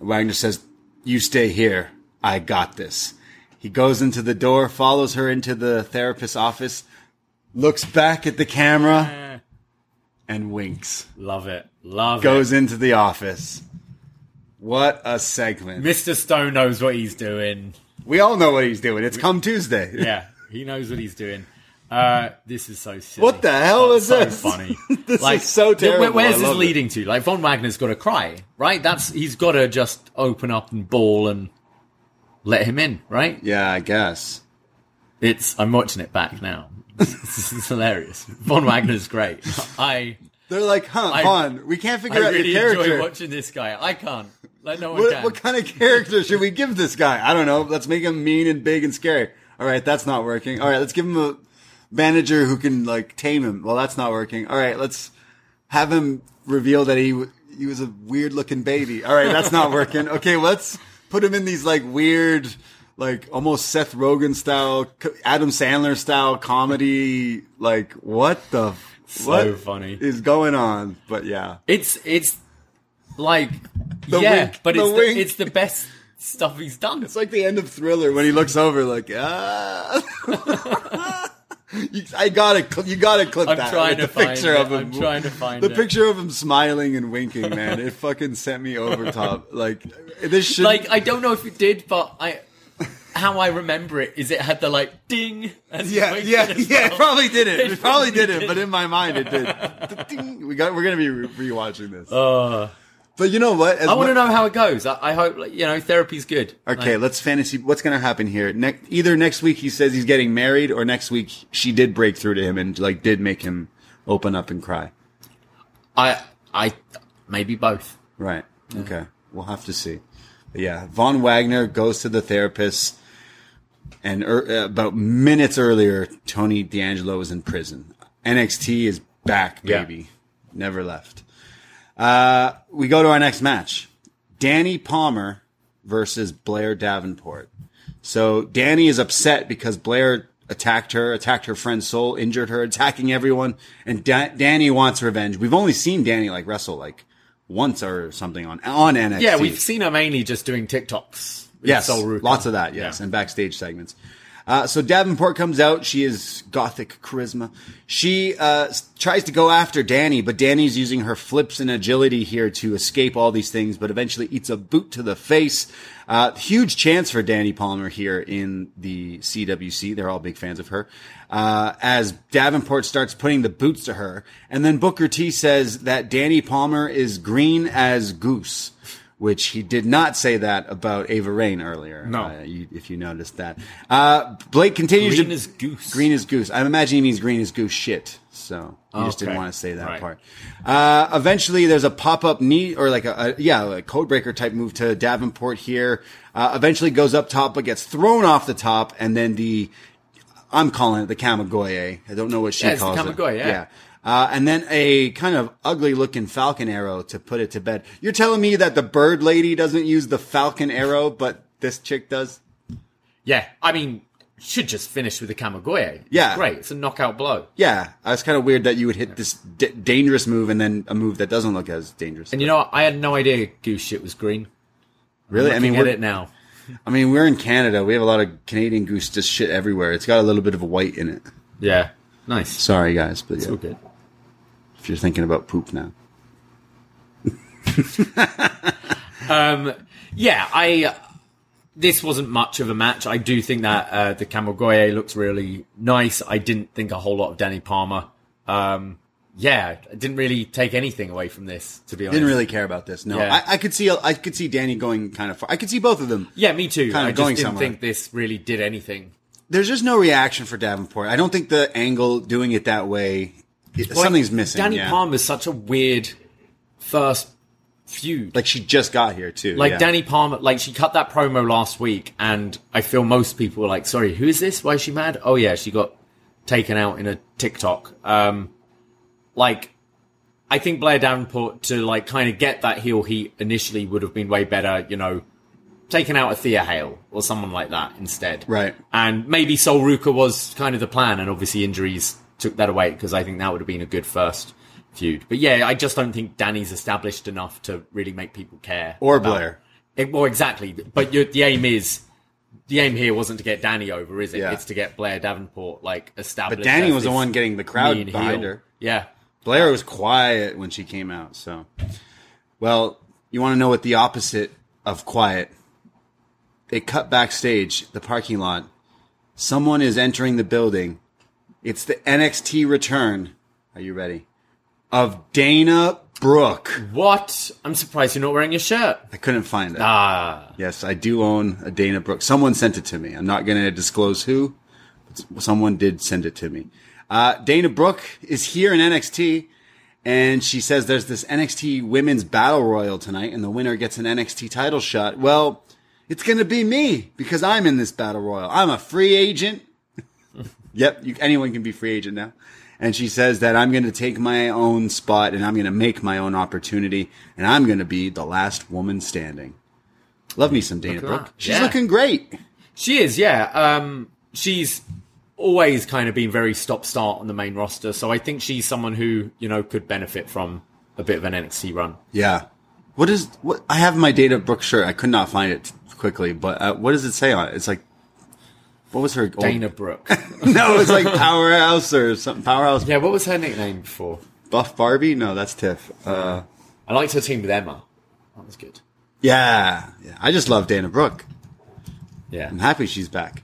Wagner says, You stay here. I got this. He goes into the door, follows her into the therapist's office, looks back at the camera, and winks. Love it. Love it. Goes into the office. What a segment. Mr. Stone knows what he's doing. We all know what he's doing. It's come Tuesday. Yeah, he knows what he's doing. Uh, this is so silly. What the hell That's is so this? funny. This is so th- terrible. Where's this love it. leading to? Like Von Wagner's got to cry, right? That's he's got to just open up and ball and let him in, right? Yeah, I guess. It's. I'm watching it back now. this is hilarious. Von Wagner's great. I They're like, huh, I- Han, we can't figure I out really your enjoy character. watching this guy. I can't. Like no one What, what kind of character should we give this guy? I don't know. Let's make him mean and big and scary. All right, that's not working. All right, let's give him a manager who can like tame him. Well, that's not working. All right, let's have him reveal that he w- he was a weird looking baby. All right, that's not working. Okay, let's put him in these like weird, like almost Seth Rogen style, Adam Sandler style comedy. Like what the So what funny. is going on? But yeah, It's it's like The yeah, wink, but the it's wink. the, it's the best stuff he's done. It's like the end of Thriller when he looks over, like, ah. you, I gotta, cl- you gotta clip I'm that. trying to the find picture it. of him. I'm trying to find the it. picture of him smiling and winking, man. It fucking sent me over top. Like this should. like I don't know if it did, but I how I remember it is it had the like ding. As yeah, yeah, yeah. It probably didn't. It, It probably did. But in my mind, it did. We got. We're gonna be re- rewatching this. Uh, but you know what? As I want to know how it goes. I, I hope like, you know therapy's good. Okay, Like, let's fantasy. What's going to happen here? Ne- either next week he says he's getting married, or next week she did break through to him and like did make him open up and cry. I I maybe both. Right. Okay. We'll have to see. But yeah, Von Wagner goes to the therapist, and er, uh, about minutes earlier, Tony D'Angelo was in prison. NXT is back, Yeah. baby. Never left. Uh, we go to our next match. Dani Palmer versus Blair Davenport. So Dani is upset because Blair attacked her, attacked her friend's soul, injured her, attacking everyone, and da- Dani wants revenge. We've only seen Dani like wrestle like once or something on on NXT. Yeah, we've seen her mainly just doing TikToks. yes, lots of that. Yes, Yeah. and backstage segments. Uh, so Davenport comes out. She is gothic charisma. She uh, tries to go after Dani, but Dani's using her flips and agility here to escape all these things, but eventually eats a boot to the face. Uh, huge chance for Dani Palmer here in the CWC. They're all big fans of her. Uh, as Davenport starts putting the boots to her, and then Booker T says that Dani Palmer is green as goose which he did not say that about Ava Raine earlier. No. uh, you, if you noticed that. Uh, Blake continues Green to as goose. Green as goose. I imagine he means green as goose shit. So he just didn't want to say that Right. part. Uh, eventually, there's a pop up knee or like a, a yeah, a code breaker type move to Davenport here. Uh, eventually goes up top, but gets thrown off the top, and then the I'm calling it the Kamigoye. I don't know what she Yeah, it's the calls Kamigoye, it. yeah. Uh, and then a kind of ugly looking falcon arrow to put it to bed. You're telling me that the bird lady doesn't use the falcon arrow, but this chick does? Yeah, I mean, should just finish with the Kamigoye. Yeah. great. It's a knockout blow. Yeah, uh, it's kind of weird that you would hit this d- dangerous move and then a move that doesn't look as dangerous. And you know, what? I had no idea goose shit was green. really, I mean, at we're, it now. I mean, we're in Canada. We have a lot of Canadian goose just shit everywhere. It's got a little bit of a white in it. Yeah, nice. Sorry, guys, but yeah, So good. If you're thinking about poop now, Um, yeah, I. This wasn't much of a match. I do think that uh, the Kamigoye looks really nice. I didn't think a whole lot of Dani Palmer. Um, yeah, I didn't really take anything away from this, to be honest. didn't really care about this. No, Yeah. I, I could see, I could see Dani going kind of far. I could see both of them. Yeah, me too. Kind of I going didn't somewhere. think this really did anything. There's just no reaction for Davenport. I don't think the angle doing it that way It- Like, something's missing. Dani yeah. is such a weird first feud. Like she just got here too. Like yeah. Dani Palmer, like she cut that promo last week, and I feel most people were like, "Sorry, who is this? Why is she mad?" Oh yeah, she got taken out in a TikTok. Um, like, I think Blair Davenport to like kind of get that heel heat initially would have been way better. You know, taking out a Thea Hale or someone like that instead. Right. And maybe Sol Ruca was kind of the plan, and obviously injuries took that away because I think that would have been a good first feud. But yeah, I just don't think Dani's established enough to really make people care. Or about- Blair. It, well, exactly. But the aim is the aim here wasn't to get Dani over, is it? Yeah. It's to get Blair Davenport like established. But Dani was the one getting the crowd behind heel. her. Yeah. Blair was quiet when she came out. So, well, you want to know what the opposite of quiet? They cut backstage, the parking lot. Someone is entering the building. It's the NXT return. Are you ready? Of Dana Brooke. What? I'm surprised you're not wearing your shirt. I couldn't find it. Ah, Yes, I do own a Dana Brooke. Someone sent it to me. I'm not going to disclose who, but someone did send it to me. Uh, Dana Brooke is here in NXT, and she says there's this NXT Women's Battle Royal tonight, and the winner gets an NXT title shot. Well, it's going to be me because I'm in this Battle Royal. I'm a free agent. Yep, you, anyone can be free agent now. And she says that I'm going to take my own spot and I'm going to make my own opportunity, and I'm going to be the last woman standing. Love me some Dana Look Brooke. that. She's Yeah. looking great. she is. Yeah. Um, she's always kind of been very stop start on the main roster, so I think she's someone who you know could benefit from a bit of an NXT run. Yeah. What is what? I have my Dana Brooke shirt. I could not find it quickly, but uh, what does it say on it? It's like, what was her old- Dana Brooke. no, it was like Powerhouse or something. Powerhouse yeah. What was her nickname before? Buff Barbie. No, that's Tiff. Uh, I liked her team with Emma. That was good. yeah, yeah. I just love Dana Brooke. Yeah. I'm happy she's back.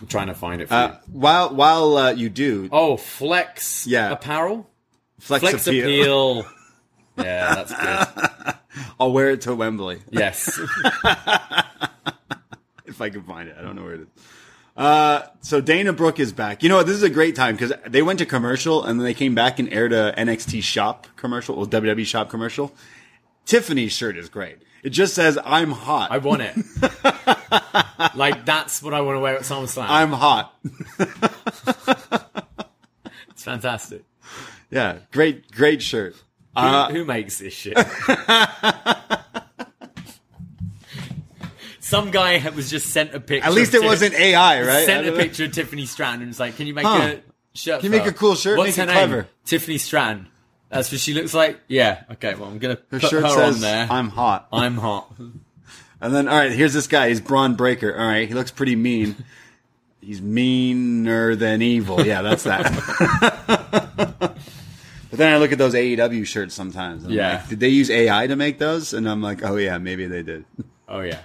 I'm trying to find it for Uh, you. while while uh, you do, Oh, Flex Yeah. Apparel? flex, Flex appeal. Appeal. yeah, that's good. I'll wear it to Wembley Yes. if I can find it. I don't know where it is. Uh, so Dana Brooke is back. You know what? This is a great time because they went to commercial and then they came back and aired a NXT shop commercial or WWE shop commercial. Tiffany's shirt is great. It just says "I'm hot." I want it. like, that's what I want to wear at SummerSlam. I'm hot. it's fantastic. Yeah, great, great shirt. Who, Uh, who makes this shit? Some guy was just sent a picture. At least it wasn't AI, right? Sent a know. picture of Tiffany Stratton and was like, "Can you make Huh. a shirt? Can you make her? a cool shirt? What's her name? clever." Tiffany Stratton. That's what she looks like. Yeah. Okay. Well, I'm gonna Her put shirt her says on there. "I'm hot." I'm hot. And then, all right, here's this guy. He's Bron Breakker. All right, he looks pretty mean. He's meaner than evil. Yeah, that's that. but then I look at those AEW shirts sometimes. and I'm Yeah. like, did they use AI to make those? And I'm like, oh yeah, maybe they did. Oh yeah.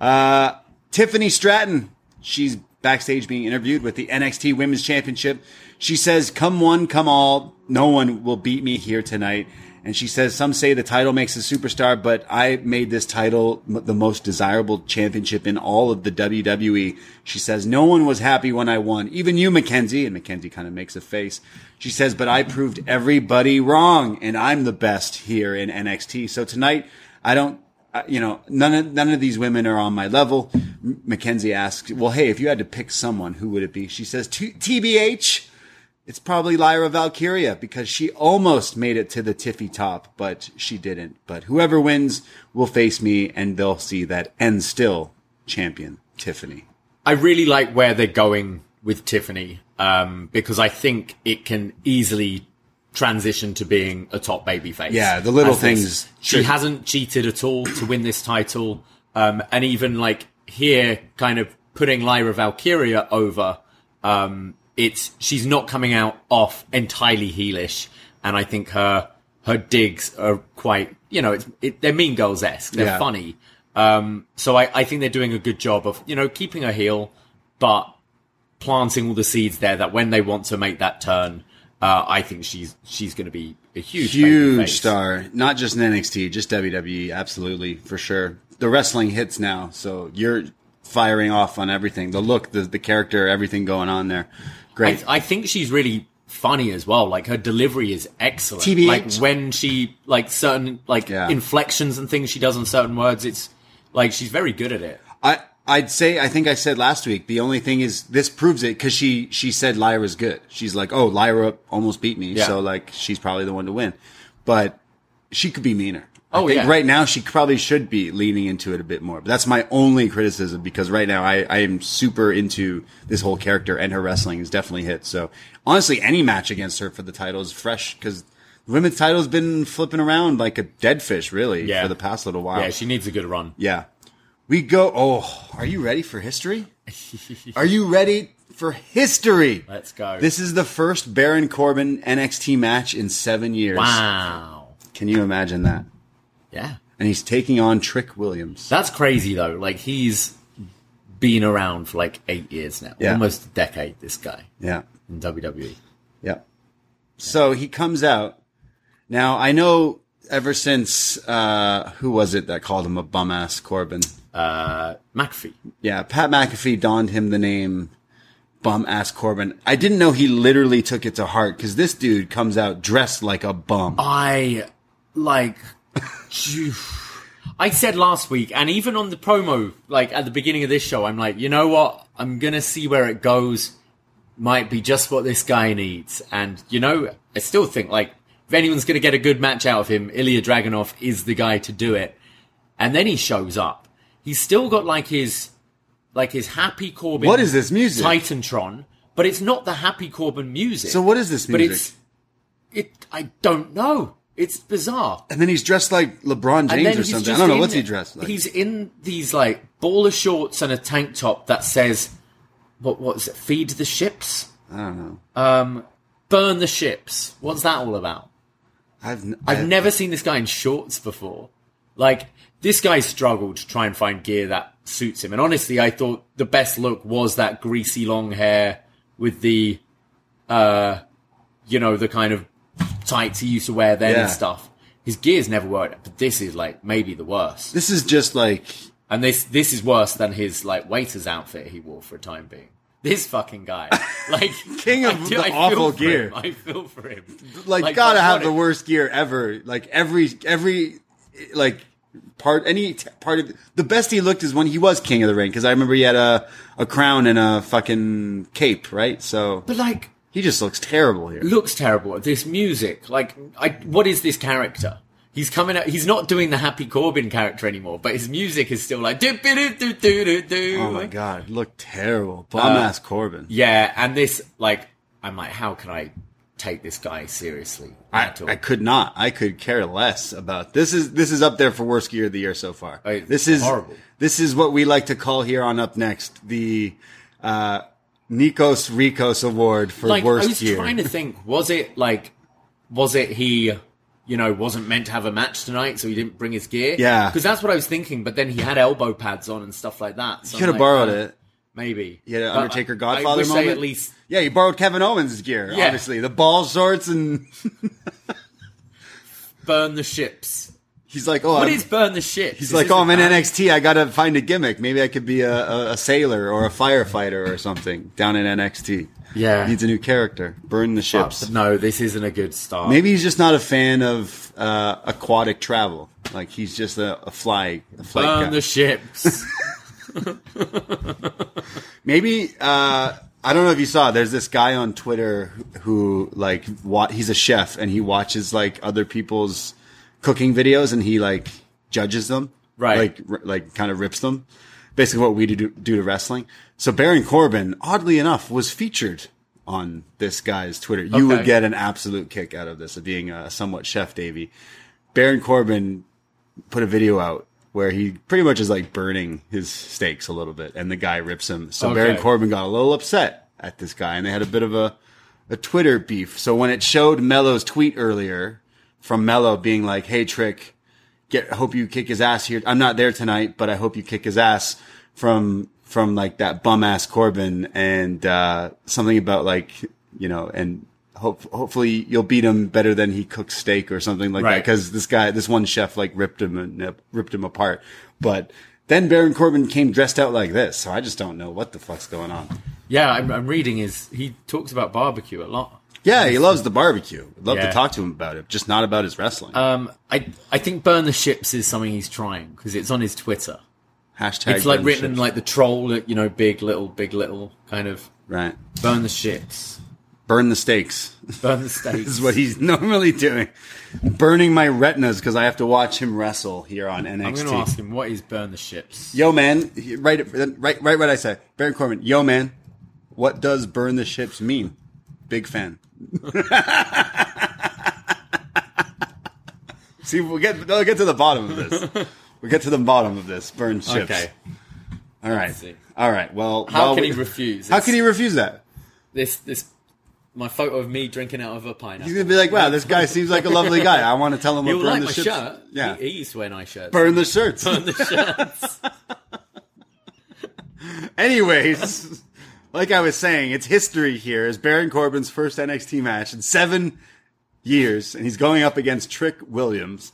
Uh, Tiffany Stratton. She's backstage being interviewed with the NXT Women's Championship. She says, come one, come all. No one will beat me here tonight. And she says, some say the title makes a superstar, but I made this title the most desirable championship in all of the WWE. She says, no one was happy when I won. Even you, Mackenzie. And Mackenzie kind of makes a face. She says, but I proved everybody wrong and I'm the best here in NXT. So tonight, I don't you know, none of none of these women are on my level. Mackenzie asks, "Well, hey, if you had to pick someone, who would it be?" She says, "TBH." It's probably Lyra Valkyria because she almost made it to the Tiffy top, but she didn't. But whoever wins will face me, and they'll see that and still champion Tiffany. I really like where they're going with Tiffany um, because I think it can easily transition to being a top babyface. Yeah, the little things She hasn't cheated at all to win this title, um, and even like here, kind of putting Lyra Valkyria over. Um, it's she's not coming out off entirely heelish, and I think her her digs are quite you know it's it, they're Mean Girls esque. They're Yeah. funny. Um, so I, I think they're doing a good job of you know keeping her heel, but planting all the seeds there that when they want to make that turn, uh, I think she's she's going to be a huge Huge star, not just in NXT, just WWE, absolutely for sure. The wrestling hits now, so you're firing off on everything. The look, the the character, everything going on there. Great. I, I think she's really funny as well. Like her delivery is excellent. TBH. Like when she like certain like Yeah. inflections and things she does on certain words, it's like she's very good at it. I I'd say I think I said last week. The only thing is this proves it because she she said Lyra's good. She's like, oh, Lyra almost beat me, Yeah. so like she's probably the one to win. But she could be meaner. Oh, I think yeah. right now she probably should be leaning into it a bit more. But that's my only criticism because right now I I am super into this whole character and her wrestling is definitely hit. So honestly, any match against her for the title is fresh because. Women's title's been flipping around like a dead fish, really, Yeah. for the past little while. Yeah, she needs a good run. Yeah. We go. Oh, are you ready for history? are you ready for history? Let's go. This is the first Baron Corbin NXT match in seven years. wow. Can you imagine that? Yeah. And he's taking on Trick Williams. That's crazy though. Like he's been around for like eight years now, Yeah. almost a decade. This guy Yeah. in. WWE. Yeah. So he comes out. Now I know ever since uh who was it that called him a bum ass Corbin? Uh, McAfee. Yeah, Pat McAfee donned him the name bum ass Corbin. I didn't know he literally took it to heart because this dude comes out dressed like a bum. I like. I said last week, and even on the promo, like at the beginning of this show, I'm like, you know what? I'm gonna see where it goes. Might be just what this guy needs, and you know, I still think like if anyone's gonna get a good match out of him, Ilya Dragunov is the guy to do it. And then he shows up. He's still got like his, like his Happy Corbin. What is this music? Titantron, but it's not the Happy Corbin music. So what is this music? But it's it. I don't know. It's bizarre. And then he's dressed like LeBron James or something. I don't know in- what's he dressed like. He's in these like baller shorts and a tank top that says, "What? What is it? Feed the ships, I don't know. um, burn the ships." What's that all about? I've n- I've I- never seen this guy in shorts before. Like this guy struggled to try and find gear that suits him. And honestly, I thought the best look was that greasy long hair with the, uh, you know, the kind of tights he used to wear then Yeah. and stuff. His gear's never worked, but this is like maybe the worst. This is just like And this this is worse than his like waiter's outfit he wore for a time being. This fucking guy, like King of I the awful gear. him. I feel for him. like, gotta have the a- worst gear ever. Like every every like part any t- part of the best he looked is when he was king of the ring because I remember he had a a crown and a fucking cape, right? So But like, he just looks terrible here. looks terrible. This music, like, I what is this character? He's coming out. He's not doing the Happy Corbin character anymore, but his music is still like do do do do do do. Oh my god, look terrible. Bum ass Corbin. Yeah, and this like, I'm like, how can I take this guy seriously I? I could not. I could care less about this. Is this is up there for worst gear of the year so far? Oh, it's this is horrible. This is what we like to call here on upNXT the uh, Nikos Rikos Award for like worst year. I was gear. trying to think, was it like, was it he, you know, wasn't meant to have a match tonight, so he didn't bring his gear? Yeah. because that's what I was thinking. But then he had elbow pads on and stuff like that. So Could have like, borrowed uh, it. maybe. You had an Undertaker I- Godfather I moment. At least yeah, you borrowed Kevin Owens' gear. Yeah. Obviously, the ball shorts and burn the ships. He's like, oh, I'm- is burn the ships? He's like, oh, I'm in? NXT. I gotta find a gimmick. Maybe I could be a, a, a sailor or a firefighter or something down in NXT. Yeah. needs a new character. Burn the ships. But no, this isn't a good start. Maybe he's just not a fan of uh, aquatic travel. Like he's just a, a fly, a flight burn guy. the ships. Maybe uh, I don't know if you saw. There's this guy on Twitter who, who like wa- he's a chef and he watches like other people's cooking videos and he like judges them, Right. Like r- like kind of rips them. Basically, what we do do to wrestling. So Baron Corbin, oddly enough, was featured on this guy's Twitter. You would get an absolute kick out of this, of being a somewhat chef, Davie. Baron Corbin put a video out where he pretty much is like burning his steaks a little bit, and the guy rips him. So Okay. Baron Corbin got a little upset at this guy, and they had a bit of a a Twitter beef. So when it showed Melo's tweet earlier from Melo being like, "Hey Trick, get hope you kick his ass here. I'm not there tonight, but I hope you kick his ass." From from like that bum ass Corbin and uh, something about like you know and. Hope, hopefully you'll beat him better than he cooks steak or something like that. Cause this guy, this one chef like ripped him and ripped him apart. But then Baron Corbin came dressed out like this. So I just don't know what the fuck's going on. yeah, I'm, I'm reading his. He talks about barbecue a lot. Yeah, he loves the barbecue. I'd love Yeah. to talk to him about it, just not about his wrestling. Um, I I think burn the ships is something he's trying because it's on his Twitter. Hashtag. It's like written in like the troll, you know, big little, big little kind of right. burn the ships, Burn the stakes. burn the stakes. This is what he's normally doing. Burning my retinas because I have to watch him wrestle here on NXT. I'm going to ask him what is burn the ships. Yo, man, right, right, right. What I say, Baron Corbin. Yo, man, what does burn the ships mean? Big fan. See, we'll get we'll get to the bottom of this. We'll get to the bottom of this. Burn ships. Okay, All right. see. All right. Well, how can we- he refuse? How can he refuse that? This this my photo of me drinking out of a pineapple. He's gonna be like, "Wow, this guy seems like a lovely guy. I want to tell him He'll what burn like the my ships." shirt. Yeah, he, he used to wear nice shirts. burn the shirts. Burn the shirts. Anyways, like I was saying, it's history here. Is Baron Corbin's first NXT match in seven years, and he's going up against Trick Williams.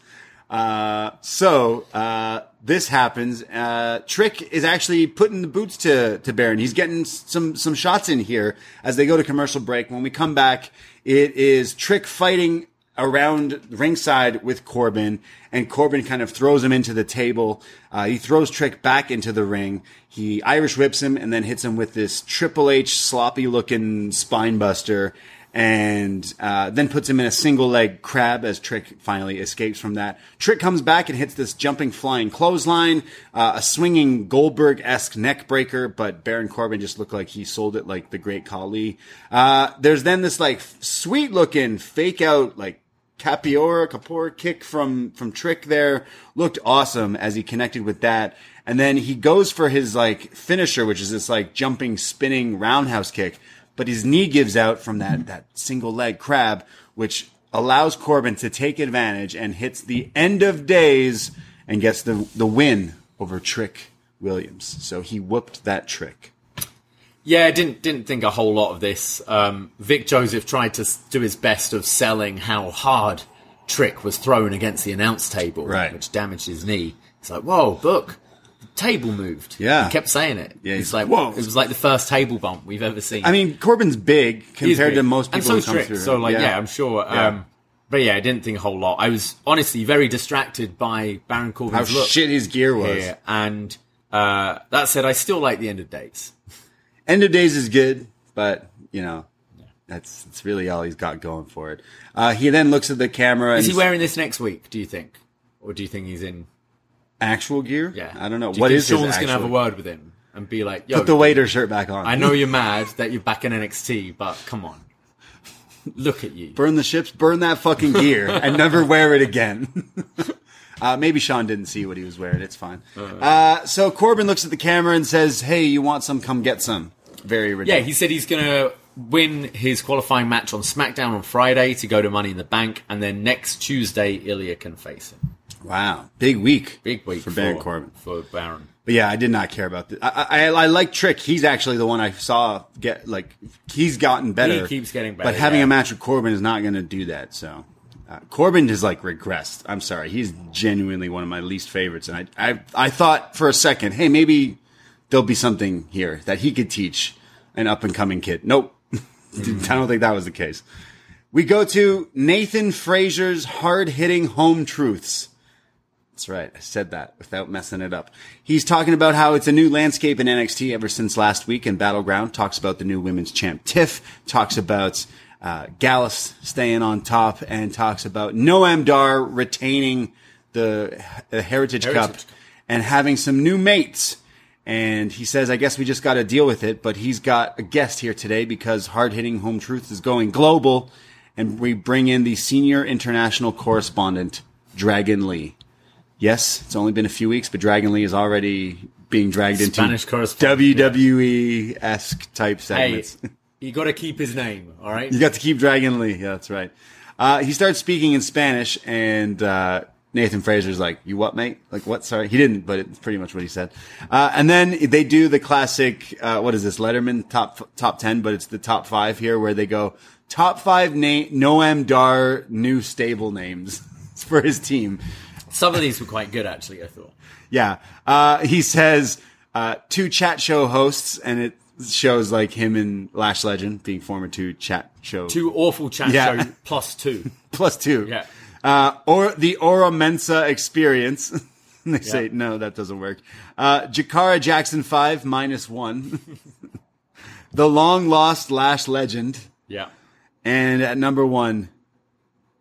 Uh, so uh, this happens. Uh, Trick is actually putting the boots to to Baron. He's getting some some shots in here as they go to commercial break. When we come back, it is Trick fighting around ringside with Corbin, and Corbin kind of throws him into the table. Uh, he throws Trick back into the ring. He Irish whips him and then hits him with this Triple H sloppy looking spine buster, and uh, then puts him in a single leg crab as Trick finally escapes from that. Trick comes back and hits this jumping flying clothesline, uh, a swinging Goldberg esque neck breaker, but Baron Corbin just looked like he sold it like the great Khali. Uh, there's then this like sweet looking fake out like Capoeira, Kapora kick from, from Trick there looked awesome as he connected with that. And then he goes for his like finisher, which is this like jumping, spinning roundhouse kick, but his knee gives out from that, that single leg crab, which allows Corbin to take advantage and hits the end of days and gets the, the win over Trick Williams. So he whooped that trick. Yeah, didn't didn't think a whole lot of this. Um, Vic Joseph tried to do his best of selling how hard Trick was thrown against the announce table, Right. which damaged his knee. It's like, whoa, look, the table moved. Yeah. he kept saying it. Yeah, it's like, whoa. it was like the first table bump we've ever seen. I mean, Corbin's big compared big. to most people and so who come Trick. through. So, like, yeah, I'm sure. Yeah. Um, but yeah, I didn't think a whole lot. I was honestly very distracted by Baron how Corbin's look shit his gear was. here, and uh, that said, I still like the end of days. End of Days is good, but you know, that's that's really all he's got going for it. Uh, he then looks at the camera and Is he wearing this next week? Do you think, or do you think he's in? actual gear. Yeah, I don't know Do what think is Shawn's gonna have a word with him and be like, "Yo, Put the waiter shirt back on. I know you're mad that you're back in NXT, but come on, look at you." burn the ships, burn that fucking gear, and never wear it again. uh, maybe Shawn didn't see what he was wearing. It's fine. Uh, so Corbin looks at the camera and says, "Hey, you want some? Come get some." Very ridiculous. Yeah, he said he's gonna win his qualifying match on SmackDown on Friday to go to Money in the Bank, and then next Tuesday Ilya can face him. wow, big week, Big week for Baron Corbin. For Baron. But yeah, I did not care about this. I, I, I like Trick. He's actually the one I saw get like he's gotten better. He keeps getting better, But having yeah. a match with Corbin is not going to do that. So uh, Corbin has like regressed. I'm sorry. He's genuinely one of my least favorites. And I, I, I thought for a second, hey, maybe there'll be something here that he could teach an up and coming kid. Nope. I don't think that was the case. We go to Nathan Frazer's hard hitting home truths. That's right. I said that without messing it up. He's talking about how it's a new landscape in NXT ever since last week in Battleground. Talks about the new women's champ Tiff. Talks about uh, Gallus staying on top and talks about Noam Dar retaining the, the Heritage, Cup Heritage. and having some new mates. And he says, I guess we just got to deal with it. But he's got a guest here today because hard hitting home truth is going global. And we bring in the senior international correspondent, Dragon Lee. Yes, it's only been a few weeks, but Dragon Lee is already being dragged Spanish into WWE esque type Hey, segments. You got to keep his name, all right? You got to keep Dragon Lee. Yeah, that's right. Uh, he starts speaking in Spanish, and uh, Nathan Frazer's like, "You what, mate? Like what? Sorry, he didn't, but it's pretty much what he said." Uh, and then they do the classic, uh, what is this, Letterman top top ten, but it's the top five here, where they go top five na- Noam Dar new stable names for his team. Some of these were quite good, actually. I thought. Yeah. Uh, he says, uh, two chat show hosts and it, shows like him and Lash Legend being former two chat show Two awful chat Yeah. show plus two. plus two. Yeah. Uh, or the Oro Mensah experience. they say, no, that doesn't work. Uh, Jakara Jackson 5 minus one. the long lost Lash Legend. Yeah. And at number one,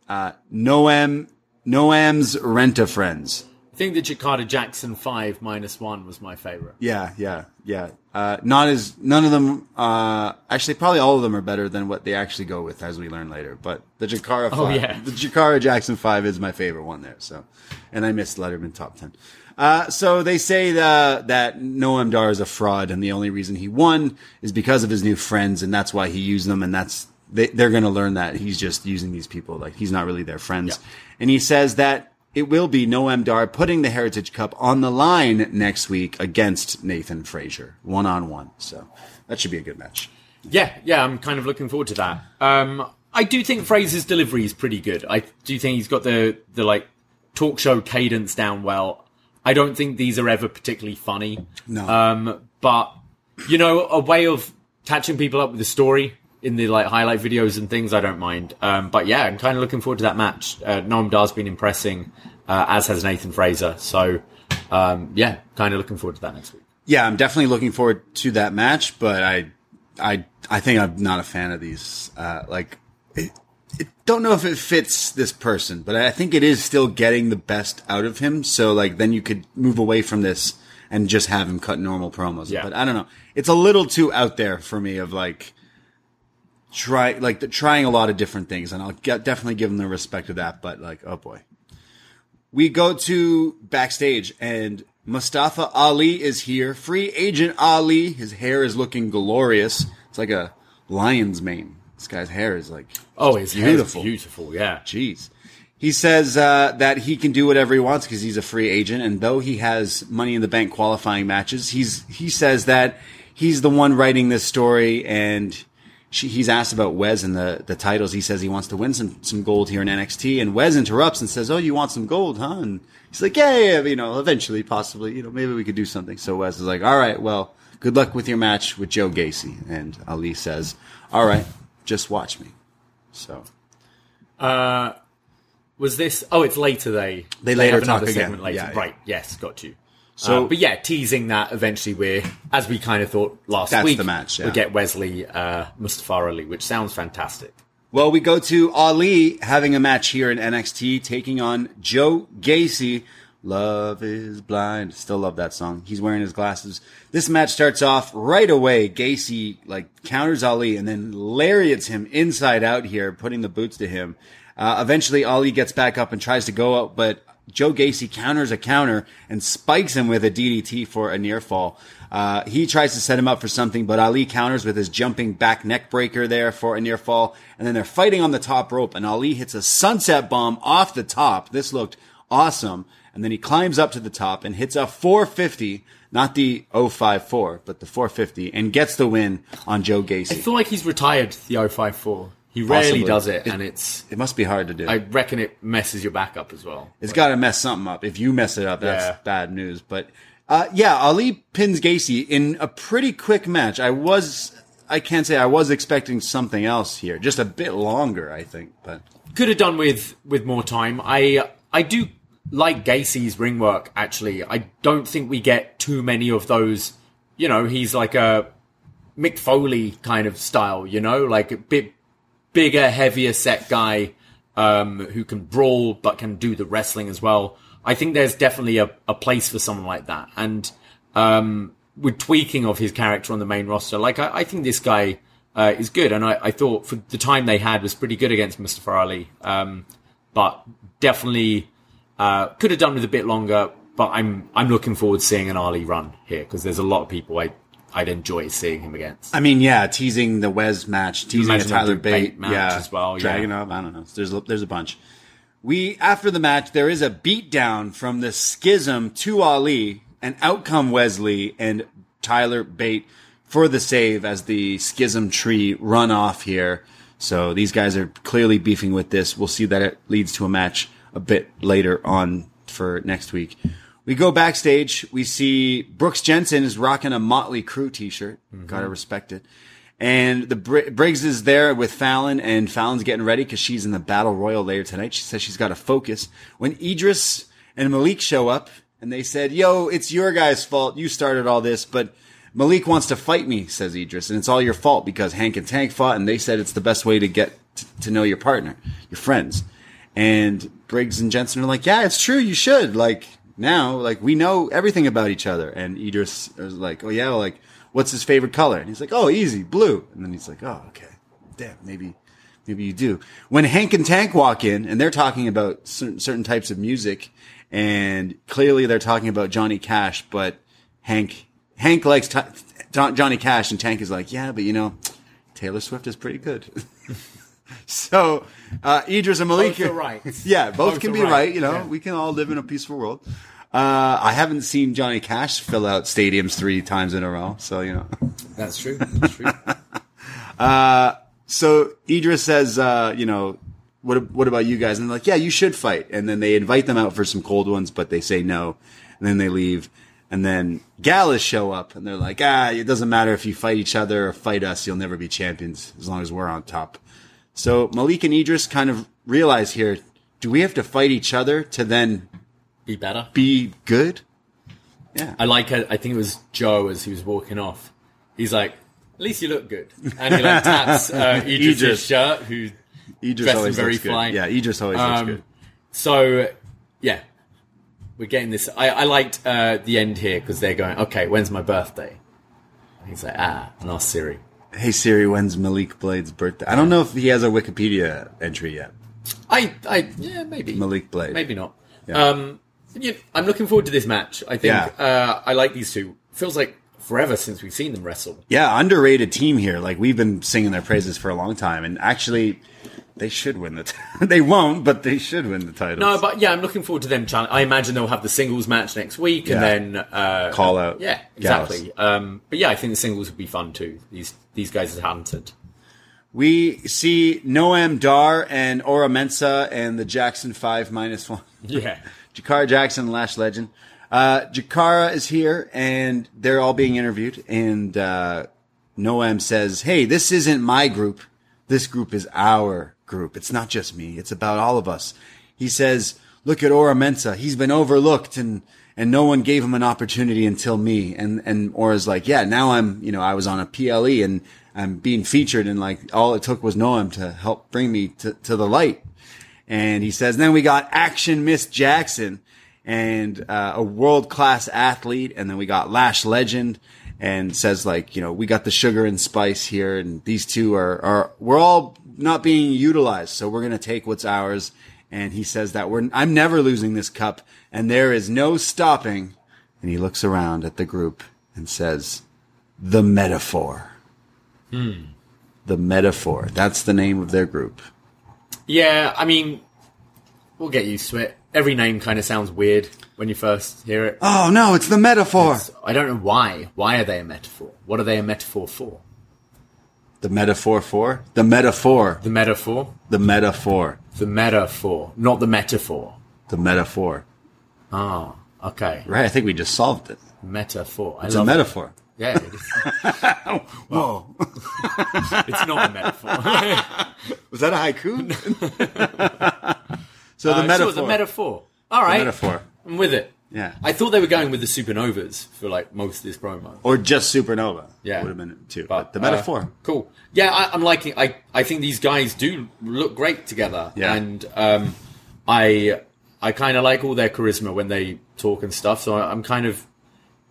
uh, Noam, Noam's Renta Friends. I think the Jakara Jackson 5 minus 1 was my favorite. Yeah, yeah, yeah. Uh, not as, none of them, uh, actually probably all of them are better than what they actually go with as we learn later. But the Jakara, 5, Oh, yeah. the Jakara Jackson 5 is my favorite one there. So, and I missed Letterman top 10. Uh, so they say that, that Noam Dar is a fraud and the only reason he won is because of his new friends and that's why he used them and that's, they, they're going to learn that he's just using these people. Like he's not really their friends. Yeah. And he says that it will be Noam Dar putting the Heritage Cup on the line next week against Nathan Frazer, one on one. So that should be a good match. Yeah, yeah, I'm kind of looking forward to that. Um, I do think Frazer's delivery is pretty good. I do think he's got the, the like talk show cadence down well. I don't think these are ever particularly funny. No. Um, but you know, a way of catching people up with the story in the like highlight videos and things, I don't mind. Um, but yeah, I'm kind of looking forward to that match. Uh, Noam Dar's been impressing, uh, as has Nathan Frazer. So, um, yeah, kind of looking forward to that next week. Yeah, I'm definitely looking forward to that match, but I, I, I think I'm not a fan of these. Uh, like, it, it, don't know if it fits this person, but I think it is still getting the best out of him. So like, then you could move away from this and just have him cut normal promos. Yeah. But I don't know. It's a little too out there for me of like, try, like the, trying a lot of different things. And I'll get, definitely give them the respect of that, but like, oh boy. We go to backstage and Mustafa Ali is here. Free agent Ali. His hair is looking glorious. It's like a lion's mane. This guy's hair is like Oh, his beautiful. beautiful, beautiful, yeah. Jeez. He says uh, that he can do whatever he wants because he's a free agent, and though he has Money in the Bank qualifying matches, he's he says that he's the one writing this story, and she, he's asked about Wes and the the titles. He says he wants to win some some gold here in NXT, and Wes interrupts and says, "Oh, you want some gold, huh?" And he's like, "Yeah, yeah, you know, eventually, possibly, you know, maybe we could do something." So Wes is like, "All right, well, good luck with your match with Joe Gacy," and Ali says, "All right, just watch me." So. uh, Was this? Oh, it's later. They They later talk again. segment later. Yeah, yeah. right? Yes, got you. So- So, but yeah, teasing that eventually we're as we kind of thought last That's week. the match, yeah. We get Wesley, uh, Mustafa Ali, which sounds fantastic. Well, we go to Ali having a match here in NXT, taking on Joe Gacy. Love is blind. Still love that song. He's wearing his glasses. This match starts off right away. Gacy like counters Ali and then lariats him inside out here, putting the boots to him. Uh, eventually, Ali gets back up and tries to go out, but Joe Gacy counters a counter and spikes him with a DDT for a near fall. Uh, he tries to set him up for something, but Ali counters with his jumping back neck breaker there for a near fall. And then they're fighting on the top rope and Ali hits a sunset bomb off the top. This looked awesome. And then he climbs up to the top and hits a 450, not the 054, but the 450 and gets the win on Joe Gacy. I feel like he's retired the 054. He rarely Possibly. does it, and it's. It must be hard to do. I reckon it messes your back up as well. It's got to mess something up. If you mess it up, that's Yeah. bad news. But uh, yeah, Ali pins Gacy in a pretty quick match. I was, I can't say I was expecting something else here, just a bit longer, I think. But could have done with with more time. I I do like Gacy's ring work. Actually, I don't think we get too many of those. You know, he's like a Mick Foley kind of style. You know, like a bit bigger, heavier set guy um, who can brawl but can do the wrestling as well. I think there's definitely a, a place for someone like that. And um, with tweaking of his character on the main roster, like I, I think this guy uh, is good. And I, I thought for the time they had was pretty good against Mustafa Ali. Um, but definitely uh, could have done with a bit longer. But I'm I'm looking forward to seeing an Ali run here because there's a lot of people I I'd enjoy seeing him against. I mean, yeah, teasing the Wes match, teasing the Tyler Bate Bate match yeah, as well, yeah. dragging up. I don't know. There's a, there's a bunch. We after the match, there is a beatdown from the Schism to Ali, and out come Wesley and Tyler Bate for the save as the Schism tree run off here. So these guys are clearly beefing with this. We'll see that it leads to a match a bit later on for next week. We go backstage. We see Brooks Jensen is rocking a Motley Crue t-shirt. Mm-hmm. Gotta respect it. And the Br- Briggs is there with Fallon, and Fallon's getting ready because she's in the battle royal later tonight. She says she's got to focus. When Edris and Malik show up, and they said, "Yo, it's your guy's fault. You started all this, but." Malik wants to fight me, says Edris, and it's all your fault because Hank and Tank fought, and they said it's the best way to get t- to know your partner, your friends. And Briggs and Jensen are like, yeah, it's true. You should. Like now, like we know everything about each other. And Edris is like, oh yeah, like what's his favorite color? And he's like, oh, easy, blue. And then he's like, oh, okay, damn, maybe, maybe you do. When Hank and Tank walk in and they're talking about certain, certain types of music, and clearly they're talking about Johnny Cash, but Hank Hank likes t- John- Johnny Cash, and Tank is like, yeah, but you know, Taylor Swift is pretty good. so uh, Edris and Malik, Both are right. yeah, both, Both can be right, right. You know, yeah. we can all live in a peaceful world. Uh, I haven't seen Johnny Cash fill out stadiums three times in a row, so you know. That's true. That's true. so Edris says, uh, you know, what what about you guys? And they're like, yeah, you should fight. And then they invite them out for some cold ones, but they say no. And then they leave. And then Gallus show up, and they're like, ah, it doesn't matter if you fight each other or fight us, you'll never be champions as long as we're on top. So Malik and Edris kind of realize here, do we have to fight each other to then Be better. be good? Yeah. I like it. I think it was Joe as he was walking off. He's like, "At least you look good," and he like taps uh, Edris' Edris. shirt, who Edris dressed always very looks good. fly. Yeah, Edris always looks Um, good. So, yeah, we're getting this. I, I liked uh, the end here because they're going, okay, when's my birthday? And he's like, ah, and ask Siri. Hey Siri, when's Malik Blade's birthday? I don't know if he has a Wikipedia entry yet. I, I, yeah, maybe Malik Blade. maybe not. Yeah. Um, you I'm looking forward to this match. I think Yeah. uh, I like these two. Feels like forever since we've seen them wrestle. Yeah, underrated team here. Like we've been singing their praises for a long time, and actually, they should win the. T- they won't, but they should win the title. No, but yeah, I'm looking forward to them. Challenge. I imagine they'll have the singles match next week, and then uh, Call out Yeah, exactly. Um, but yeah, I think the singles would be fun too. These these guys are talented. we see Noam Dar and Oro Mensah and the Jackson Five minus one. Yeah, Jakara Jackson, Lash Legend. Uh, Jakara is here, and they're all being interviewed. And uh, Noam says, "Hey, this isn't my group. This group is our group. It's not just me. It's about all of us." He says, "Look at Oro Mensah. He's been overlooked, and and no one gave him an opportunity until me." And and Oro's like, "Yeah, now I'm, you know, I was on a PLE and I'm being featured, and like all it took was Noam to help bring me to to the light." And he says, then we got Action Miss Jackson and uh, a world class athlete. And then we got Lash Legend and says like, you know, we got the sugar and spice here. And these two are, are, we're all not being utilized. So we're going to take what's ours. And he says that we're, I'm never losing this cup and there is no stopping. And he looks around at the group and says, the metaphor. Hmm. The metaphor. That's the name of their group. Yeah. I mean, we'll get used to it. Every name kind of sounds weird when you first hear it. Oh no, it's the metaphor. I don't know why. Why are they a metaphor? What are they a metaphor for? The metaphor for? The metaphor. The metaphor, The metaphor. the metaphor, not the metaphor. The metaphor. Oh, okay. Right, I think we just solved it. Metaphor. I It's a metaphor. Yeah, it is. Whoa. it's not a metaphor. Was that a haiku? so the Uh, metaphor. The metaphor. All right. metaphor. I'm with it. Yeah. I thought they were going with the supernovas for like most of this promo. Or just supernova. Yeah. Would have been too. But, the uh, metaphor. cool. Yeah, I, I'm liking. I I think these guys do look great together. Yeah. And um, I I kind of like all their charisma when they talk and stuff. So I'm kind of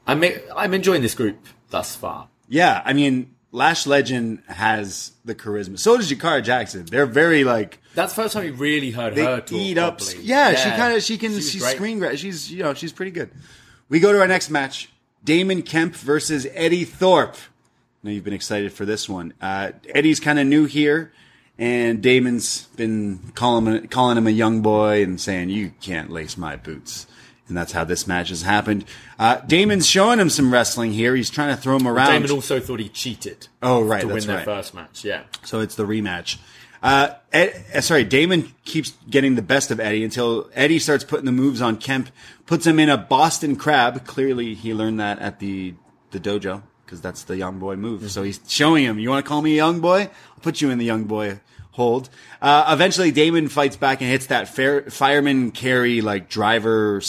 I'm I'm enjoying this group thus far. yeah, I mean, Lash Legend has the charisma. So does Jakara Jackson. They're very like That's the first time we really heard they her talk. eat up. properly. Yeah, she kind of she can was she's great. screen grab. She's you know she's pretty good. We go to our next match: Damon Kemp versus Eddie Thorpe. Now you've been excited for this one. Uh, Eddie's kind of new here, and Damon's been calling calling him a young boy and saying you can't lace my boots. And that's how this match has happened. Uh, Damon's showing him some wrestling here. He's trying to throw him around. Damon also thought he cheated. Oh, right, to win their right. first match. Yeah. So it's the rematch. Uh, Ed, uh, sorry, Damon keeps getting the best of Eddie until Eddie starts putting the moves on Kemp, puts him in a Boston Crab. Clearly, he learned that at the the dojo because that's the young boy move. So he's showing him, "You want to call me a young boy? I'll put you in the young boy hold." Uh, eventually, Damon fights back and hits that fair, fireman carry like driver